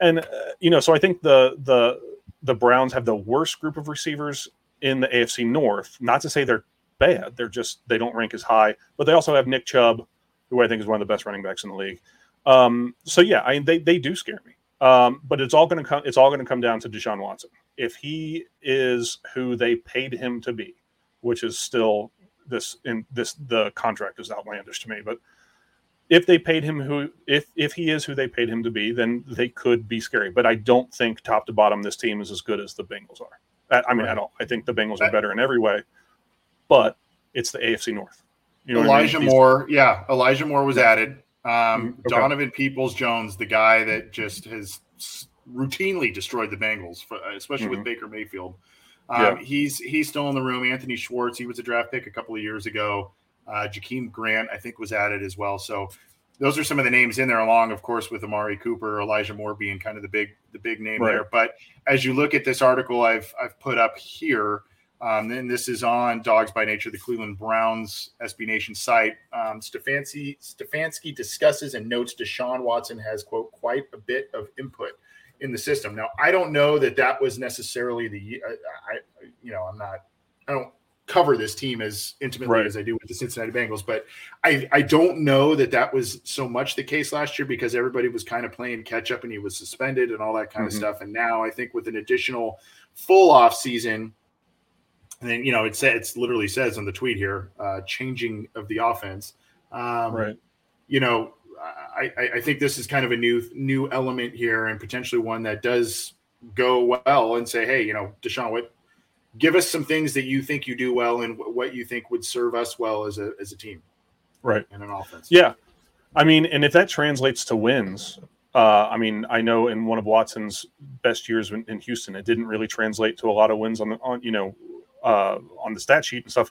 and uh, you know, so I think the the the Browns have the worst group of receivers in the AFC North. Not to say they're bad. They're just they don't rank as high. But they also have Nick Chubb, who I think is one of the best running backs in the league. Um, so yeah, I mean, they they do scare me. Um, but it's all going to come. It's all going to come down to Deshaun Watson. If he is who they paid him to be, which is still this in this the contract is outlandish to me. But if they paid him who if if he is who they paid him to be, then they could be scary. But I don't think top to bottom this team is as good as the Bengals are. I, I mean, Right. at all. I think the Bengals are better in every way, but it's the AFC North. You know what I mean? Elijah These- Moore, yeah, Elijah Moore was added. Um, Mm, okay. Donovan Peoples Jones, the guy that just has routinely destroyed the Bengals, for- especially with Mhm. Baker Mayfield. Um, Yeah. He's he's still in the room. Anthony Schwartz, he was a draft pick a couple of years ago. Uh, Jakeem Grant, I think, was added as well. So those are some of the names in there, along, of course, with Amari Cooper, Elijah Moore being kind of the big the big name Right. there. But as you look at this article I've I've put up here, um, then this is on Dawgs By Nature, the Cleveland Browns SB Nation site. Um, Stefanski Stefanski discusses and notes Deshaun Watson has quote quite a bit of input in the system. Now I don't know that that was necessarily the I, I you know I'm not I don't cover this team as intimately Right. as I do with the Cincinnati Bengals, but I I don't know that that was so much the case last year because everybody was kind of playing catch up and he was suspended and all that kind Mhm. of stuff. And now I think with an additional full off season, and then you know it says it's literally says on the tweet here, uh, changing of the offense. Um, Right. you know, I, I, think this is kind of a new new element here, and potentially one that does go well. And say, hey, you know, Deshaun, what give us some things that you think you do well, and wh- what you think would serve us well as a as a team Right. and an offense. Yeah. I mean, and if that translates to wins, uh, I mean, I know in one of Watson's best years in, in Houston, it didn't really translate to a lot of wins on the on you know uh, on the stat sheet and stuff.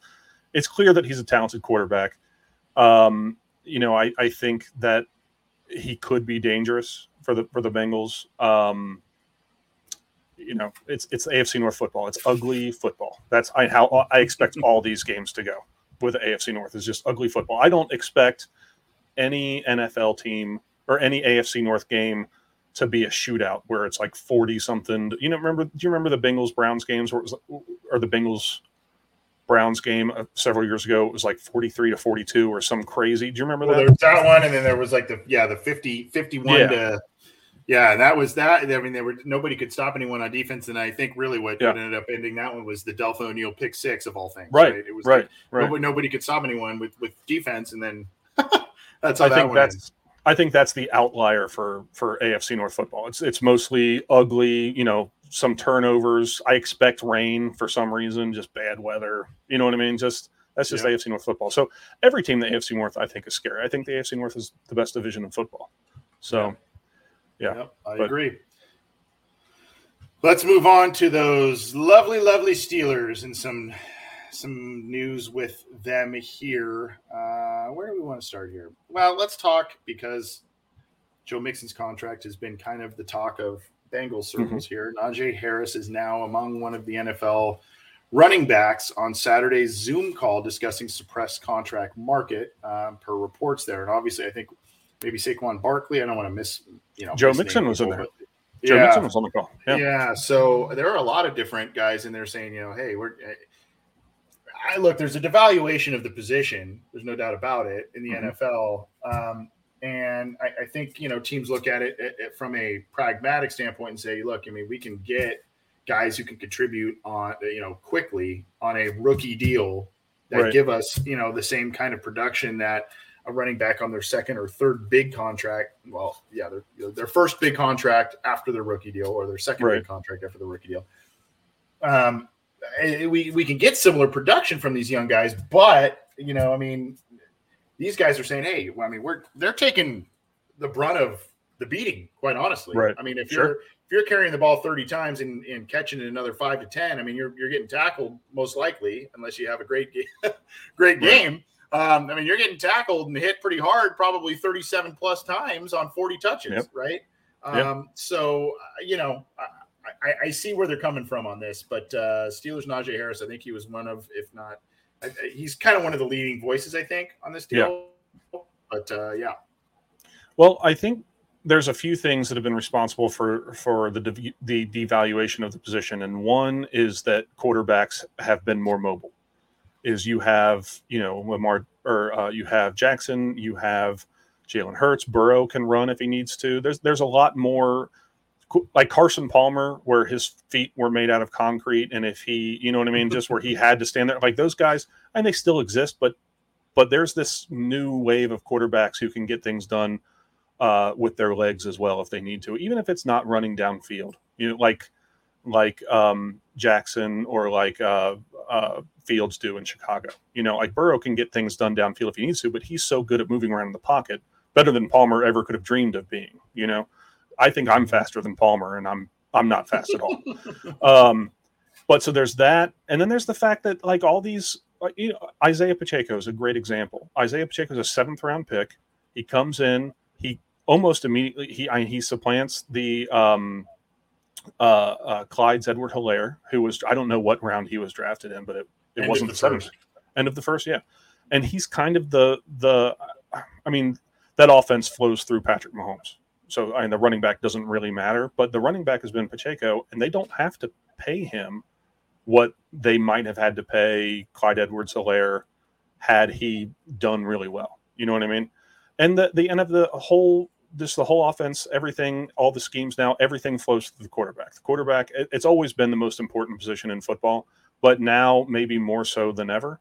It's clear that he's a talented quarterback. Um, you know, I, I think that he could be dangerous for the for the Bengals. Um, you know, it's it's AFC North football. It's ugly football. That's I, how I expect (laughs) all these games to go with AFC North is just ugly football. I don't expect any NFL team or any AFC North game to be a shootout where it's like 40 something. You know, remember, do you remember the Bengals Browns games where it was, or the Bengals Browns game uh, several years ago? It was like 43 to 42 or some crazy. Do you remember Well, that? there was that one, and then there was like the yeah the 50, 51 Yeah. to yeah, and that was that. I mean, there were nobody could stop anyone on defense, and I think really what, Yeah. ended up ending that one was the Deltha O'Neal pick six of all things. Right, It was right, like right. Nobody, nobody could stop anyone with with defense, and then (laughs) that's how I that think one that's. I think that's the outlier for for AFC North football. It's it's mostly ugly, you know, some turnovers. I expect rain for some reason, just bad weather. You know what I mean? Just that's just Yeah. AFC North football. So every team in the AFC North I think is scary. I think the AFC North is the best division in football. So yeah. Yep, I but- agree. Let's move on to those lovely, lovely Steelers and some some news with them here. Uh, where do we want to start here? Well, let's talk because Joe Mixon's contract has been kind of the talk of Bengals circles here. Najee Harris is now among one of the NFL running backs on Saturday's Zoom call discussing suppressed contract market um, per reports there. And obviously, I think maybe Saquon Barkley. I don't want to miss, you know, Joe Mixon was in there. Joe yeah, Mixon was on the call. Yeah. yeah. So there are a lot of different guys in there saying, you know, hey, we're. I look. There's a devaluation of the position. There's no doubt about it in the Mhm. NFL. Um, and I, I think you know teams look at it, at it from a pragmatic standpoint and say, look, I mean, we can get guys who can contribute on you know quickly on a rookie deal that Right. give us you know the same kind of production that a running back on their second or third big contract. Well, yeah, their their first big contract after their rookie deal, or their second Right. big contract after the rookie deal. Um, we we can get similar production from these young guys, but you know, I mean, these guys are saying, hey, well, I mean, we're they're taking the brunt of the beating, quite honestly. Right. I mean, if Sure. you're if you're carrying the ball 30 times and, and catching it another five to 10, I mean, you're, you're getting tackled most likely, unless you have a great game, (laughs) great Right. game. Um, I mean, you're getting tackled and hit pretty hard, probably 37 plus times on 40 touches, Yep. right? Yep. Um, so, uh, you know, I, I, see where they're coming from on this, but uh, Steelers Najee Harris, I think he was one of, if not, I, he's kind of one of the leading voices, I think, on this deal. But uh, yeah, Well, I think there's a few things that have been responsible for for the the devaluation of the position, and one is that quarterbacks have been more mobile. Is you have you know Lamar or uh, you have Jackson, you have Jalen Hurts, Burrow can run if he needs to. There's there's a lot more like Carson Palmer, where his feet were made out of concrete, and if he, you know what I mean, just where he had to stand there, like those guys, and they still exist, but but there's this new wave of quarterbacks who can get things done uh, with their legs as well if they need to, even if it's not running downfield. You know, like like um, Jackson or like uh, uh, Fields do in Chicago. You know, like Burrow can get things done downfield if he needs to, but he's so good at moving around in the pocket, better than Palmer ever could have dreamed of being. You know, I think I'm faster than Palmer, and I'm I'm not fast at all. (laughs) Um, but so there's that, and then there's the fact that like all these, you know, Isaiah Pacheco is a great example. Isaiah Pacheco is a seventh round pick. He comes in, he almost immediately he I, he supplants the um, uh, uh, Clyde Edwards-Helaire, who was I don't know what round he was drafted in, but it, it End wasn't the the seventh first. end of the first, yeah. And he's kind of the the I mean that offense flows through Patrick Mahomes. So I mean the running back doesn't really matter, but the running back has been Pacheco, and they don't have to pay him what they might have had to pay Clyde Edwards-Helaire had he done really well. You know what I mean? And the the end of the whole this the whole offense, everything, all the schemes now, everything flows to the quarterback. The quarterback, it, it's always been the most important position in football, but now maybe more so than ever.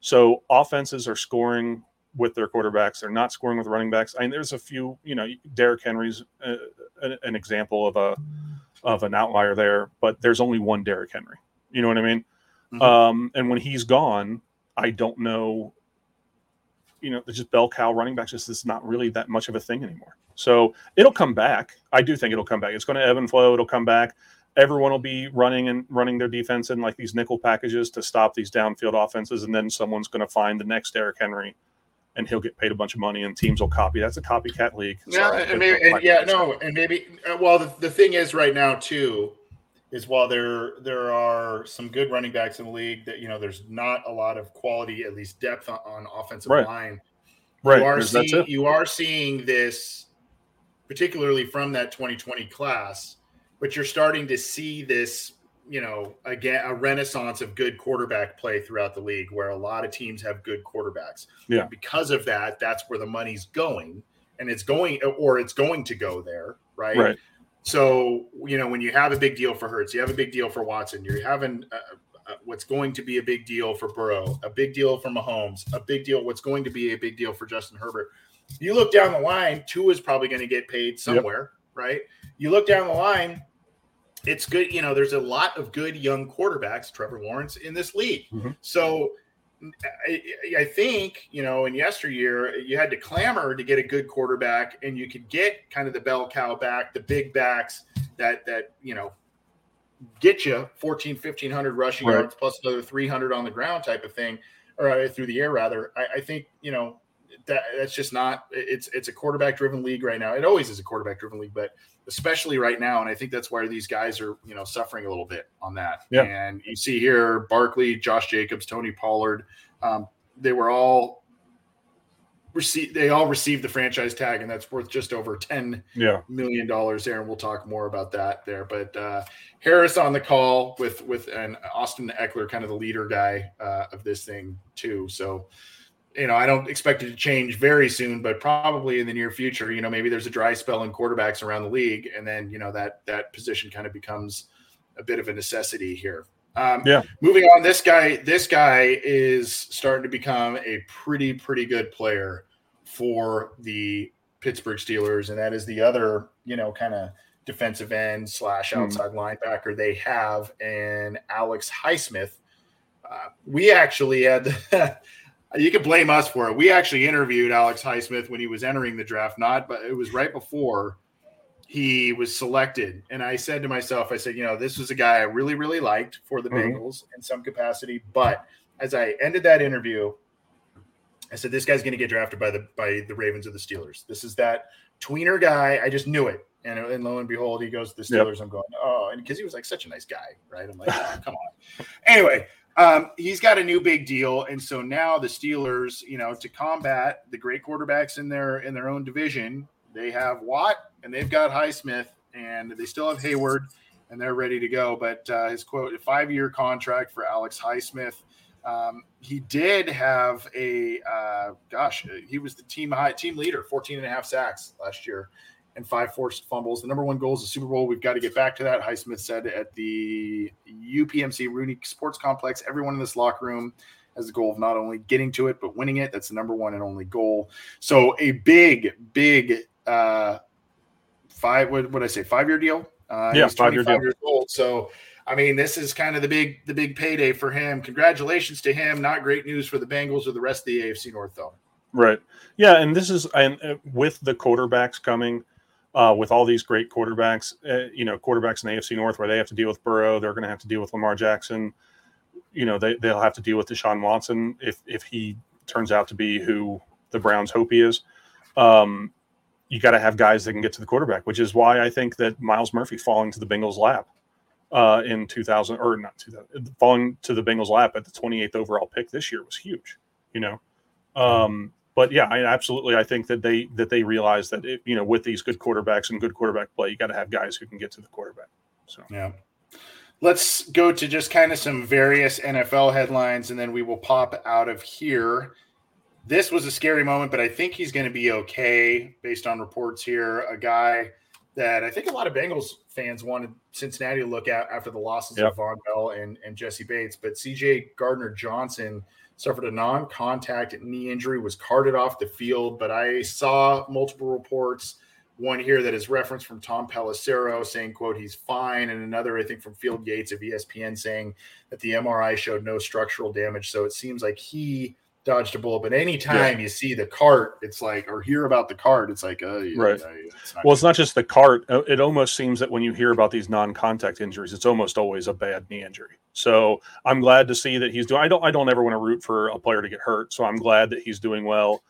So offenses are scoring with their quarterbacks. They're not scoring with running backs. I mean, there's a few, you know, Derrick Henry's uh, an, an example of a of an outlier there, but there's only one Derrick Henry. You know what I mean? Mhm. Um, and when he's gone, I don't know. You know, just bell cow running backs. Just is not really that much of a thing anymore. So it'll come back. I do think it'll come back. It's going to ebb and flow. It'll come back. Everyone will be running and running their defense in like these nickel packages to stop these downfield offenses, and then someone's going to find the next Derrick Henry, and he'll get paid a bunch of money, and teams will copy. That's a copycat league. Yeah, Sorry, and maybe, and yeah, no, and maybe. uh, Well, the, the thing is, right now too, is while there there are some good running backs in the league, that you know, there's not a lot of quality, at least depth on, on offensive Right. line. right. You are seeing you are seeing this, particularly from that 2020 class, but you're starting to see this. You know, again, a renaissance of good quarterback play throughout the league, where a lot of teams have good quarterbacks. Yeah. And because of that, that's where the money's going, and it's going, or it's going to go there, right? Right. So you know, when you have a big deal for Hurts, you have a big deal for Watson. You're having uh, uh, what's going to be a big deal for Burrow, a big deal for Mahomes, a big deal. What's going to be a big deal for Justin Herbert. You look down the line, two is probably going to get paid somewhere, right? You look down the line, it's good. You know, there's a lot of good young quarterbacks, Trevor Lawrence, in this league. Mhm. So I, I think you know in yesteryear you had to clamor to get a good quarterback, and you could get kind of the bell cow back, the big backs that that you know get you 14, 1500 rushing Right. yards plus another 300 on the ground type of thing, or uh, through the air rather. I, I think you know that that's just not. It's it's a quarterback driven league right now. It always is a quarterback driven league, but especially right now, and I think that's why these guys are you know suffering a little bit on that. Yeah. And you see here Barkley, Josh Jacobs, Tony Pollard, um, they were all received. They all received the franchise tag, and that's worth just over ten Yeah. million dollars there, and we'll talk more about that there. But uh, Harris on the call with with an Austin Ekeler, kind of the leader guy uh, of this thing too. So you know, I don't expect it to change very soon, but probably in the near future. You know, maybe there's a dry spell in quarterbacks around the league, and then you know that that position kind of becomes a bit of a necessity here. Um, Yeah. Moving on, this guy, this guy is starting to become a pretty, pretty good player for the Pittsburgh Steelers, and that is the other, you know, kind of defensive end slash Hmm. outside linebacker they have, and Alex Highsmith. Uh, we actually had. (laughs) you can blame us for it. We actually interviewed Alex Highsmith when he was entering the draft, not, but it was right before he was selected. And I said to myself, I said, you know, this was a guy I really, really liked for the Mhm. Bengals in some capacity. But as I ended that interview, I said, this guy's going to get drafted by the by the Ravens or the Steelers. This is that tweener guy. I just knew it. And, and lo and behold, he goes to the Yep. Steelers. I'm going, oh, and because he was like such a nice guy, right? I'm like, oh, come on. Anyway, um, he's got a new big deal, and so now the Steelers, you know, to combat the great quarterbacks in their in their own division, they have Watt and they've got Highsmith, and they still have Hayward, and they're ready to go. But uh, his quote: a five year contract for Alex Highsmith. Um, he did have a uh, gosh, he was the team high team leader, 14 and a half sacks last year and five forced fumbles. The number one goal is the Super Bowl. We've got to get back to that. Highsmith said at the UPMC Rooney Sports Complex, everyone in this locker room has the goal of not only getting to it, but winning it. That's the number one and only goal. So a big, big uh, five, what would I say, five year deal? Uh, Yeah, five-year 25 deal. years old. So, I mean, this is kind of the big, the big payday for him. Congratulations to him. Not great news for the Bengals or the rest of the AFC North, though. Right. Yeah, and this is and uh, with the quarterbacks coming, uh, with all these great quarterbacks, uh, you know, quarterbacks in the AFC North where they have to deal with Burrow, they're going to have to deal with Lamar Jackson. You know, they they'll have to deal with Deshaun Watson if if he turns out to be who the Browns hope he is. Um, you got to have guys that can get to the quarterback, which is why I think that Myles Murphy falling to the Bengals' lap uh, in 2000 or not 2000, falling to the Bengals' lap at the 28th overall pick this year was huge. You know, um, but yeah, I absolutely. I think that they that they realize that it, you know with these good quarterbacks and good quarterback play, you got to have guys who can get to the quarterback. So Yeah. Let's go to just kind of some various NFL headlines, and then we will pop out of here. This was a scary moment, but I think he's going to be okay based on reports here. A guy that I think a lot of Bengals fans wanted Cincinnati to look at after the losses Yep. of Vonn Bell and, and Jessie Bates, but CJ Gardner Johnson suffered a non-contact knee injury, was carted off the field. But I saw multiple reports. One here that is referenced from Tom Pelissero saying, "quote He's fine," and another I think from Field Yates of ESPN saying that the MRI showed no structural damage. So it seems like he dodged a bullet. But anytime you see the cart, it's like, or hear about the cart, it's like, uh, yeah, Right. yeah, it's Well, it's not just the cart. Uh, It almost seems that when you hear about these non-contact injuries, it's almost always a bad knee injury. So I'm glad to see that he's doing. I don't. I don't ever want to root for a player to get hurt. So I'm glad that he's doing well,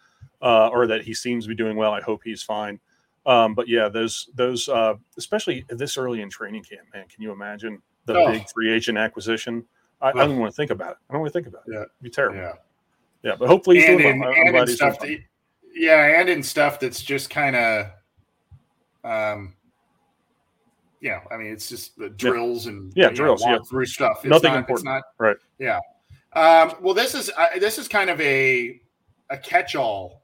uh, or that he seems to be doing well. I hope he's fine. Um, but yeah, those those uh, especially this early in training camp, man. Can you imagine the Oh. big free agent acquisition? I, I don't want to think about it. I don't want to think about it. Yeah. It'd be terrible. yeah. Yeah, but hopefully he's and doing in, well. And glad in doing stuff that, yeah and in stuff that's just kind of um you know i mean it's just the drills and Yeah, you know, drills, yeah. through stuff it's Nothing not, important. it's not Right. yeah um well this is I this is kind of a a catch-all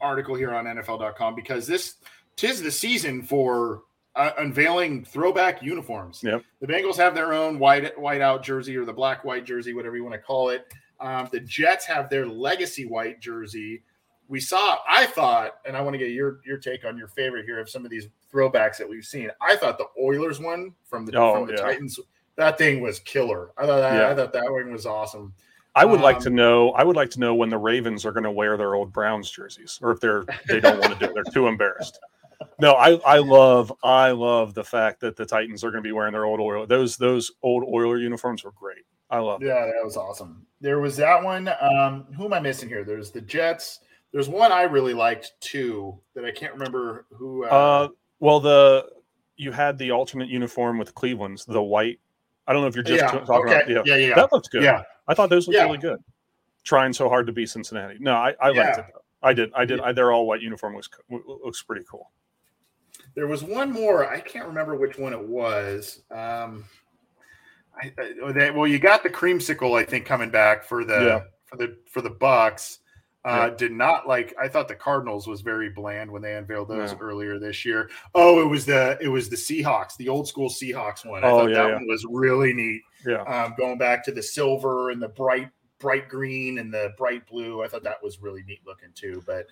article here on nfl.com because this tis the season for uh, unveiling throwback uniforms Yep. the bengals have their own white white out jersey or the black white jersey whatever you want to call it um, the Jets have their legacy white jersey. We saw, I thought, and I want to get your your take on your favorite here of some of these throwbacks that we've seen. I thought the Oilers one from the Oh, from the yeah. Titans, that thing was killer. I thought that, Yeah. I thought that one was awesome. I would like to Um, know. I would like to know when the Ravens are going to wear their old Browns jerseys, or if they're they don't want to do it. They're too embarrassed. No, I I love I love the fact that the Titans are going to be wearing their old oil. Those those old Oiler uniforms were great. I love. Yeah, that was awesome. There was that one. Um, who am I missing here? There's the Jets. There's one I really liked too that I can't remember who. Uh, Uh, well, the you had the alternate uniform with Cleveland's, the white. I don't know if you're just yeah, talking okay, about. Yeah, yeah, yeah, that looks good. yeah. I thought those looked Yeah. really good. Trying so hard to be Cincinnati. No, I, I liked it. Though. I did. I did. I, their all white uniform looks looks pretty cool. There was one more. I can't remember which one it was. Um, I, I, they, well, you got the creamsicle, I think, coming back for the Yeah. for the for the Bucks. Uh, Yeah. Did not like. I thought the Cardinals was very bland when they unveiled those Yeah. earlier this year. Oh, it was the it was the Seahawks, the old school Seahawks one. I Oh, thought yeah, that one was really neat. Yeah. Um, going back to the silver and the bright bright green and the bright blue. I thought that was really neat looking too. But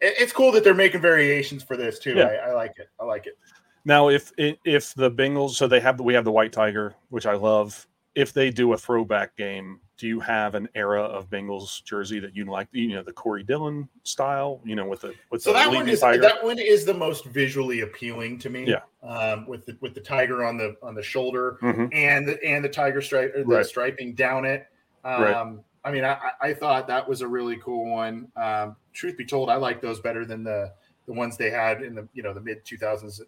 it, it's cool that they're making variations for this too. I, I like it. I like it. Now, if if the Bengals, so they have we have the white tiger, which I love. If they do a throwback game, do you have an era of Bengals jersey that you like? You know, the Corey Dillon style. You know, with the with So the that one is tiger. that one is the most visually appealing to me. Yeah. Um, with the with the tiger on the on the shoulder Mhm. and the and the tiger stripe or the Right. striping down it. Um, Right. I mean, I, I- I thought that was a really cool one. Um, truth be told, I like those better than the the ones they had in the you know the mid two thousands.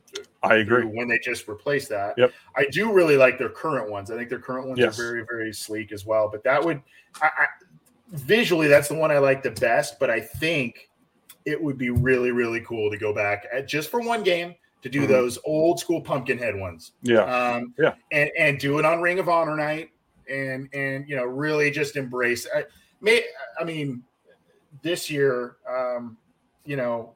I agree. when they just replaced that. Yep. I do really like their current ones. I think their current ones Yes. are very very sleek as well. But that would I, I, visually that's the one I like the best. But I think it would be really really cool to go back at, just for one game to do Mhm. those old school Pumpkinhead ones. Yeah, Um, Yeah. and and do it on Ring of Honor night and and you know really just embrace. I, may I mean this year, um, you know.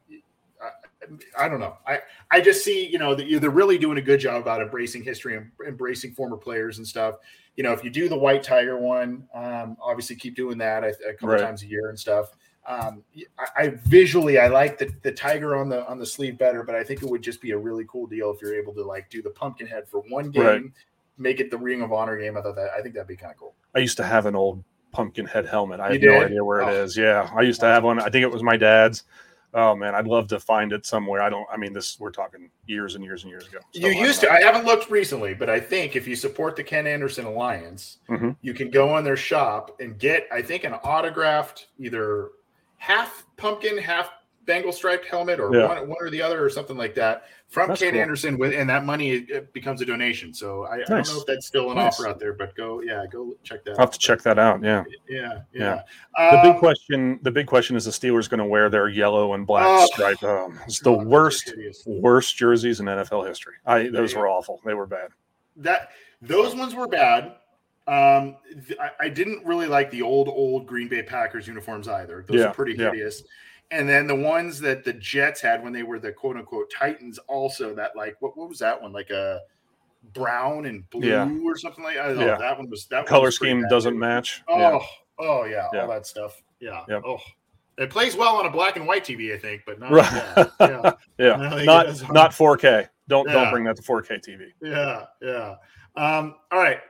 I, don't know. I, I just see, you know, that you- they're really doing a good job about embracing history and embracing former players and stuff. You know, if you do the White Tiger one, um, obviously keep doing that a, a couple Right. times a year and stuff. Um, I, I visually, I like the, the tiger on the on the sleeve better, but I think it would just be a really cool deal if you're able to like do the pumpkin head for one game, Right. make it the Ring of Honor game. I thought that I think that'd be kind of cool. I used to have an old pumpkin head helmet. I You have no idea where it Oh. is. Yeah, I used to have one. I think it was my dad's. Oh man, I'd love to find it somewhere. I don't. I mean, this we're talking years and years and years ago. So you I used to. I haven't looked recently, but I think if you support the Ken Anderson Alliance, Mhm. you can go on their shop and get, I think, an autographed either half pumpkin, half Bengal striped helmet, or Yeah. one, one or the other, or something like that from That's Ken cool. Anderson. With and that money it becomes a donation. So I, I don't know if that's still an Nice. offer out there, but go, yeah, go check that. Out. I'll have out. to check that out. Yeah. Yeah, Yeah. yeah. The big Um, question. The big question is the Steelers going to wear their yellow and black Oh, stripe. Um, (laughs) it's the God, those worst, worst jerseys in NFL history. I those Yeah. were awful. They were bad. that those ones were bad. Um, th- I, I didn't really like the old old Green Bay Packers uniforms either. Those are pretty hideous. And then the ones that the Jets had when they were the quote unquote Titans, also that like what what was that one like a brown and blue Yeah. or something like I don't. Yeah. That one was that Color was scheme doesn't match. Oh, Yeah. oh yeah, Yeah. all that stuff. Yeah. Yep. Oh, it plays well on a black and white TV, I think, but not. Right. Yeah, yeah, (laughs) Yeah. I think it Not not 4K. Don't don't bring that to 4K TV. yeah, yeah. Um, all right.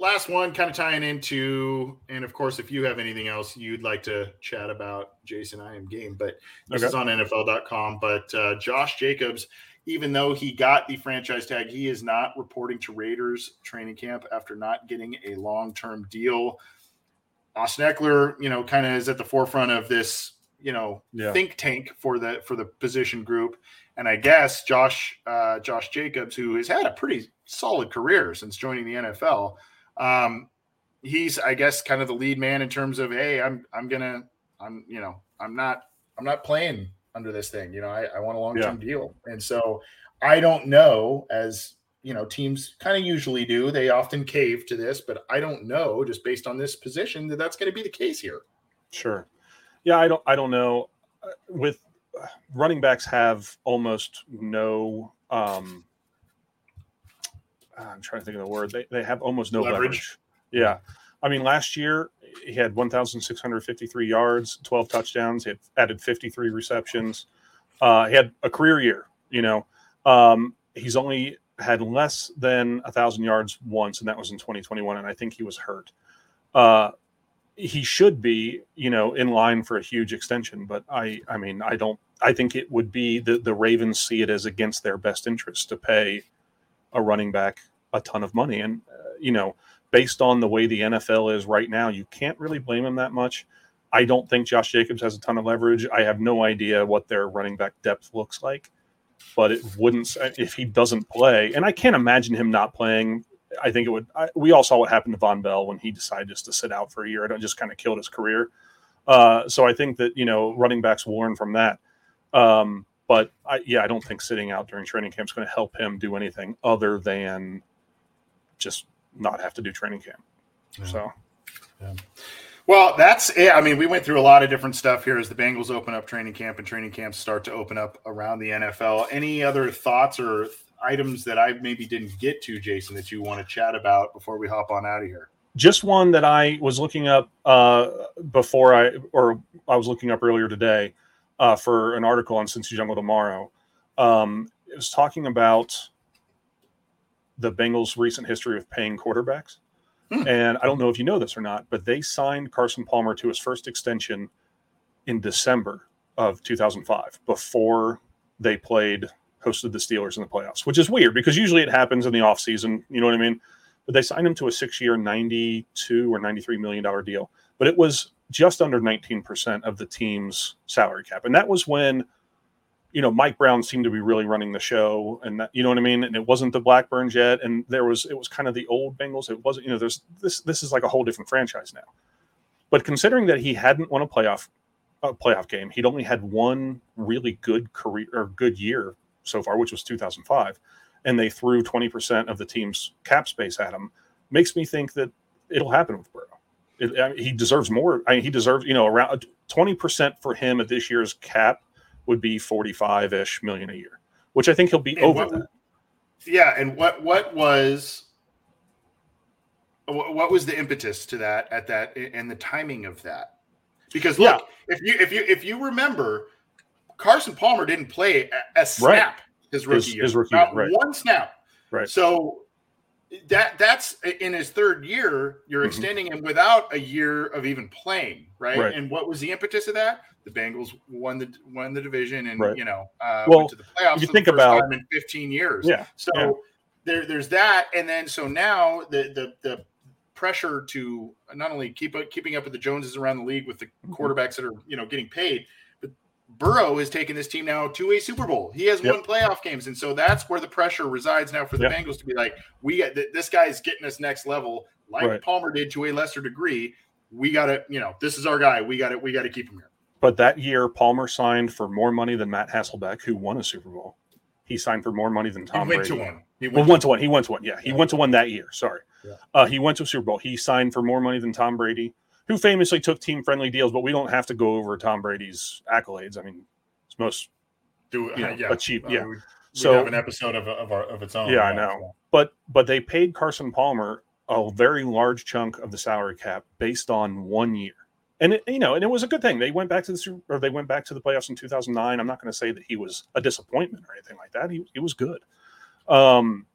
Last one, kind of tying into, and of course, if you have anything else you'd like to chat about, Jason, I am game. But this Okay. is on NFL.com. But uh, Josh Jacobs, even though he got the franchise tag, he is not reporting to Raiders training camp after not getting a long-term deal. Austin Ekeler, you know, kind of is at the forefront of this, you know, Yeah. think tank for the for the position group. And I guess Josh uh, Josh Jacobs, who has had a pretty solid career since joining the NFL, um, he's I guess kind of the lead man in terms of hey, I'm I'm gonna I'm you know I'm not I'm not playing under this thing. You know, I, I want a long term deal, and so I don't know as you know teams kind of usually do. They often cave to this, but I don't know just based on this position that that's going to be the case here. Sure. Yeah, I don't I don't know. Uh, With uh, running backs have almost no um I'm trying to think of the word. They they have almost no Leverage. leverage. Yeah. I mean, last year he had 1,653 yards, 12 touchdowns. He had added 53 receptions. Uh, he had a career year. You know, um, he's only had less than a thousand yards once, and that was in 2021. And I think he was hurt. Uh, he should be, you know, in line for a huge extension. But I, I mean, I don't. I think it would be the the Ravens see it as against their best interest to pay a running back a ton of money, and uh, you know, based on the way the NFL is right now, you can't really blame him that much. I don't think Josh Jacobs has a ton of leverage. I have no idea what their running back depth looks like, but it wouldn't if he doesn't play. And I can't imagine him not playing. I think it would. I, we all saw what happened to Le'Veon Bell when he decided just to sit out for a year. It just kind of killed his career. Uh, so I think that you know running backs warn from that. Um, but I, yeah, I don't think sitting out during training camp is going to help him do anything other than just not have to do training camp. So yeah. Well, that's it. I mean, we went through a lot of different stuff here as the Bengals open up training camp and training camps start to open up around the NFL. Any other thoughts or items that I maybe didn't get to, Jason, that you want to chat about before we hop on out of here? just one that I was looking up uh, before I, or I was looking up earlier today uh, for an article on Cincy Jungle tomorrow. Um, it was talking about the Bengals' recent history of paying quarterbacks. Hmm. And I don't know if you know this or not, but they signed Carson Palmer to his first extension in December of 2005 before they played hosted the Steelers in the playoffs, which is weird because usually it happens in the offseason. You know what I mean? But they signed him to a six year, 92 or $93 million deal. But it was just under 19% of the team's salary cap. And that was when, you know, Mike Brown seemed to be really running the show. And that, you know what I mean? And it wasn't the Blackburns yet, And there was, it was kind of the old Bengals. It wasn't, you know, there's this, this is like a whole different franchise now. But considering that he hadn't won a playoff, a playoff game, he'd only had one really good career or good year so far, which was 2005 and they threw 20% of the team's cap space at him makes me think that it'll happen with Burrow. It, I mean, he deserves more. I mean, he deserves, you know, around 20% for him at this year's cap would be 45 ish million a year, which I think he'll be And over what- that. Yeah, and what what was what was the impetus to that at that and the timing of that? Because look, if you if you if you remember, Carson Palmer didn't play a, a snap his rookie His- year, his rookie Not right. one snap. Right. So that that's in his third year. You're Mhm. extending him without a year of even playing, right? Right. And what was the impetus of that? The Bengals won the won the division, and Right. you know, uh, Well, went to the playoffs. you think about- in 15 years. Yeah. So Yeah. there, there's that, and then so now the the the pressure to not only keep up, keeping up with the Joneses around the league with the Mm-hmm. quarterbacks that are you know getting paid, Burrow has taken this team now to a Super Bowl. He has Yep. won playoff games, and so that's where the pressure resides now for the Yep. Bengals to be like, we got th- this guy's getting us next level, like Right. Palmer did to a lesser degree. We got to, you know, this is our guy. We got it. We got to keep him here. But that year, Palmer signed for more money than Matt Hasselbeck, who won a Super Bowl. He signed for more money than Tom he went Brady. to one. He Well, went went to one. He went to one. Yeah, he Yeah. went to one that year. Sorry. Yeah. Uh, he went to a Super Bowl. He signed for more money than Tom Brady, who famously took team friendly deals. But we don't have to go over Tom Brady's accolades. I mean, it's most. do, you know, yeah, achieve- Uh, yeah. we- we So- have an episode of of, our, of its own. Yeah, I know. But but they paid Carson Palmer a very large chunk of the salary cap based on one year. And it, you know, and it was a good thing. They went back to the Super, or they went back to the playoffs in 2009. I'm not going to say that he was a disappointment or anything like that. He he was good. Um,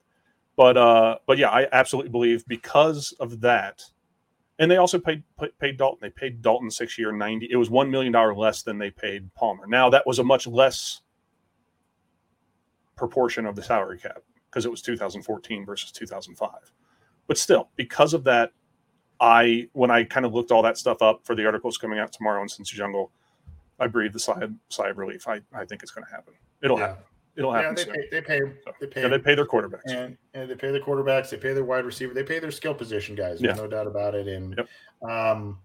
but uh, but yeah, I absolutely believe because of that, and they also paid paid, Dalton. They paid Dalton six year ninety. It was one million dollar less than they paid Palmer. Now that was a much less proportion of the salary cap because it was 2014 versus 2005. But still, because of that, I when I kind of looked all that stuff up for the articles coming out tomorrow in Cincy Jungle, I breathed a sigh, sigh of relief. I, I think it's going to happen. It'll Yeah. happen. It'll Yeah, they pay, they pay. They pay. yeah, they pay their quarterbacks. and, and they pay their quarterbacks, they pay their wide receiver, they pay their skill position guys. Yeah. No doubt about it. And Yep. um,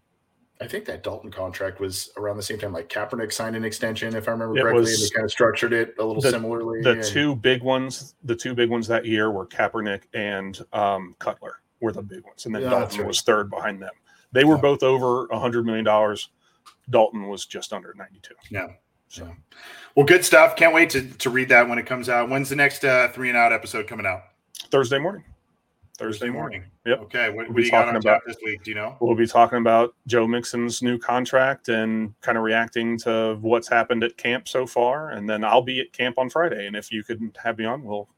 I think that Dalton contract was around the same time like Kaepernick signed an extension, if I remember It correctly, was- and they kind of structured it a little the- similarly. The and- two big ones, the two big ones that year were Kaepernick and um, Cutler were the big ones, and then Yeah, Dalton right. was third behind them. They were Yeah. both over a hundred million dollars. Dalton was just under ninety-two. Yeah. So well, good stuff. Can't wait to, to read that when it comes out. When's the next uh, three and out episode coming out? Thursday morning. Thursday morning. Yep. Okay. What, We'll what be do you got talking about- this week? Do you know? We'll be talking about Joe Mixon's new contract and kind of reacting to what's happened at camp so far. And then I'll be at camp on Friday. And if you could have me on, we'll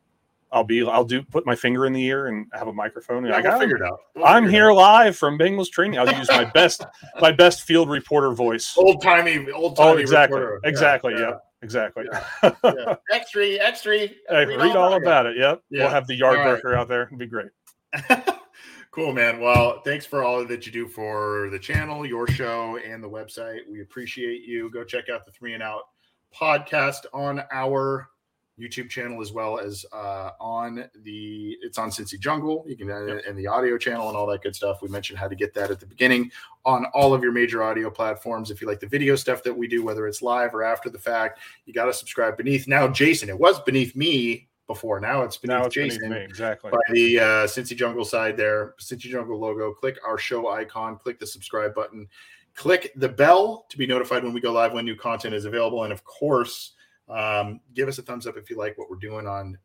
I'll be I'll do put my finger in the ear and have a microphone. And Yeah, like, we'll "I'm- figure it out. We'll I'm figure here out. live from Bengals training. I'll use my best (laughs) my best field reporter voice. Old timey, old timey. Oh, exactly, exactly. Yeah, exactly. yeah. Extra, extra. (laughs) Hey, read all about it. Yep. Yeah. We'll have the yard All right. breaker out there. It'd be great. (laughs) cool, man. Well, thanks for all that you do for the channel, your show, and the website. We appreciate you. Go check out the Three and Out podcast on our YouTube channel as well as uh, on the it's on Cincy Jungle. You can uh, and the audio channel and all that good stuff. We mentioned how to get that at the beginning on all of your major audio platforms. If you like the video stuff that we do, whether it's live or after the fact, you got to subscribe beneath. Now, Jason, it was beneath me before. Now it's beneath Now it's Jason beneath me. Exactly. by the uh, Cincy Jungle side there, Cincy Jungle logo. Click our show icon, click the subscribe button, click the bell to be notified when we go live when new content is available. And of course, um, give us a thumbs up if you like what we're doing on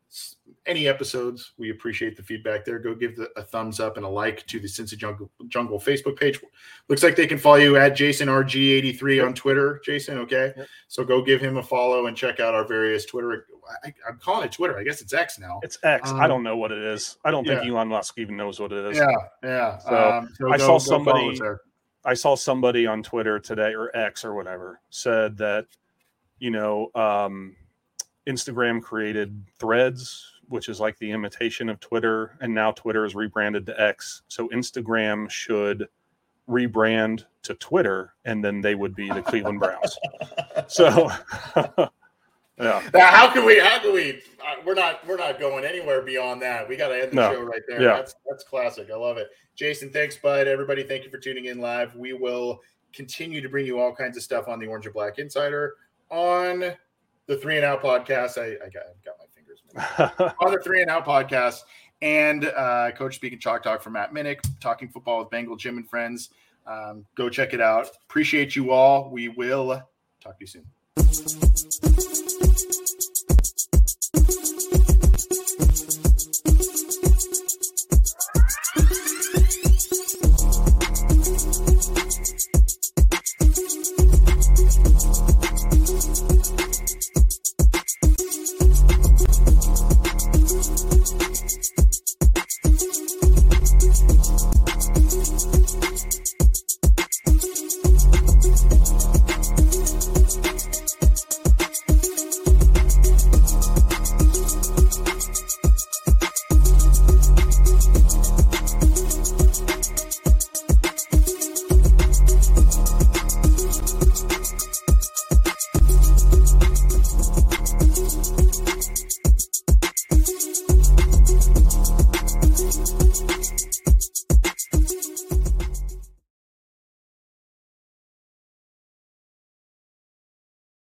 any episodes. We appreciate the feedback there. Go give the, a thumbs up and a like to the Cincy Jungle, Jungle Facebook page. Looks like they can follow you at JasonRG83 on Twitter. Jason, okay? Yep. So go give him a follow and check out our various Twitter. I, I'm calling it Twitter. I guess it's X now. It's X. I Um, don't know what it is. I don't think Elon Musk even knows what it is. Yeah, yeah. So, um, so I go- saw somebody- follow us there. I saw somebody on Twitter today or X or whatever said that, you know, um, Instagram created threads, which is like the imitation of Twitter. And now Twitter is rebranded to X. So Instagram should rebrand to Twitter and then they would be the Cleveland Browns. (laughs) So, (laughs) yeah. Now, how can we? How can we? Uh, we're not. We're not going anywhere beyond that. We got to end the No. show right there. Yeah. That's that's classic. I love it. Jason, thanks, bud. Everybody, thank you for tuning in live. We will continue to bring you all kinds of stuff on the Orange and Black Insider on the Three and Out podcast. I, I got got my fingers (laughs) on the Three and Out podcast and uh, Coach Speaking Chalk Talk from Matt Minnick, talking football with Bengal Jim and friends. Um, go check it out. Appreciate you all. We will talk to you soon.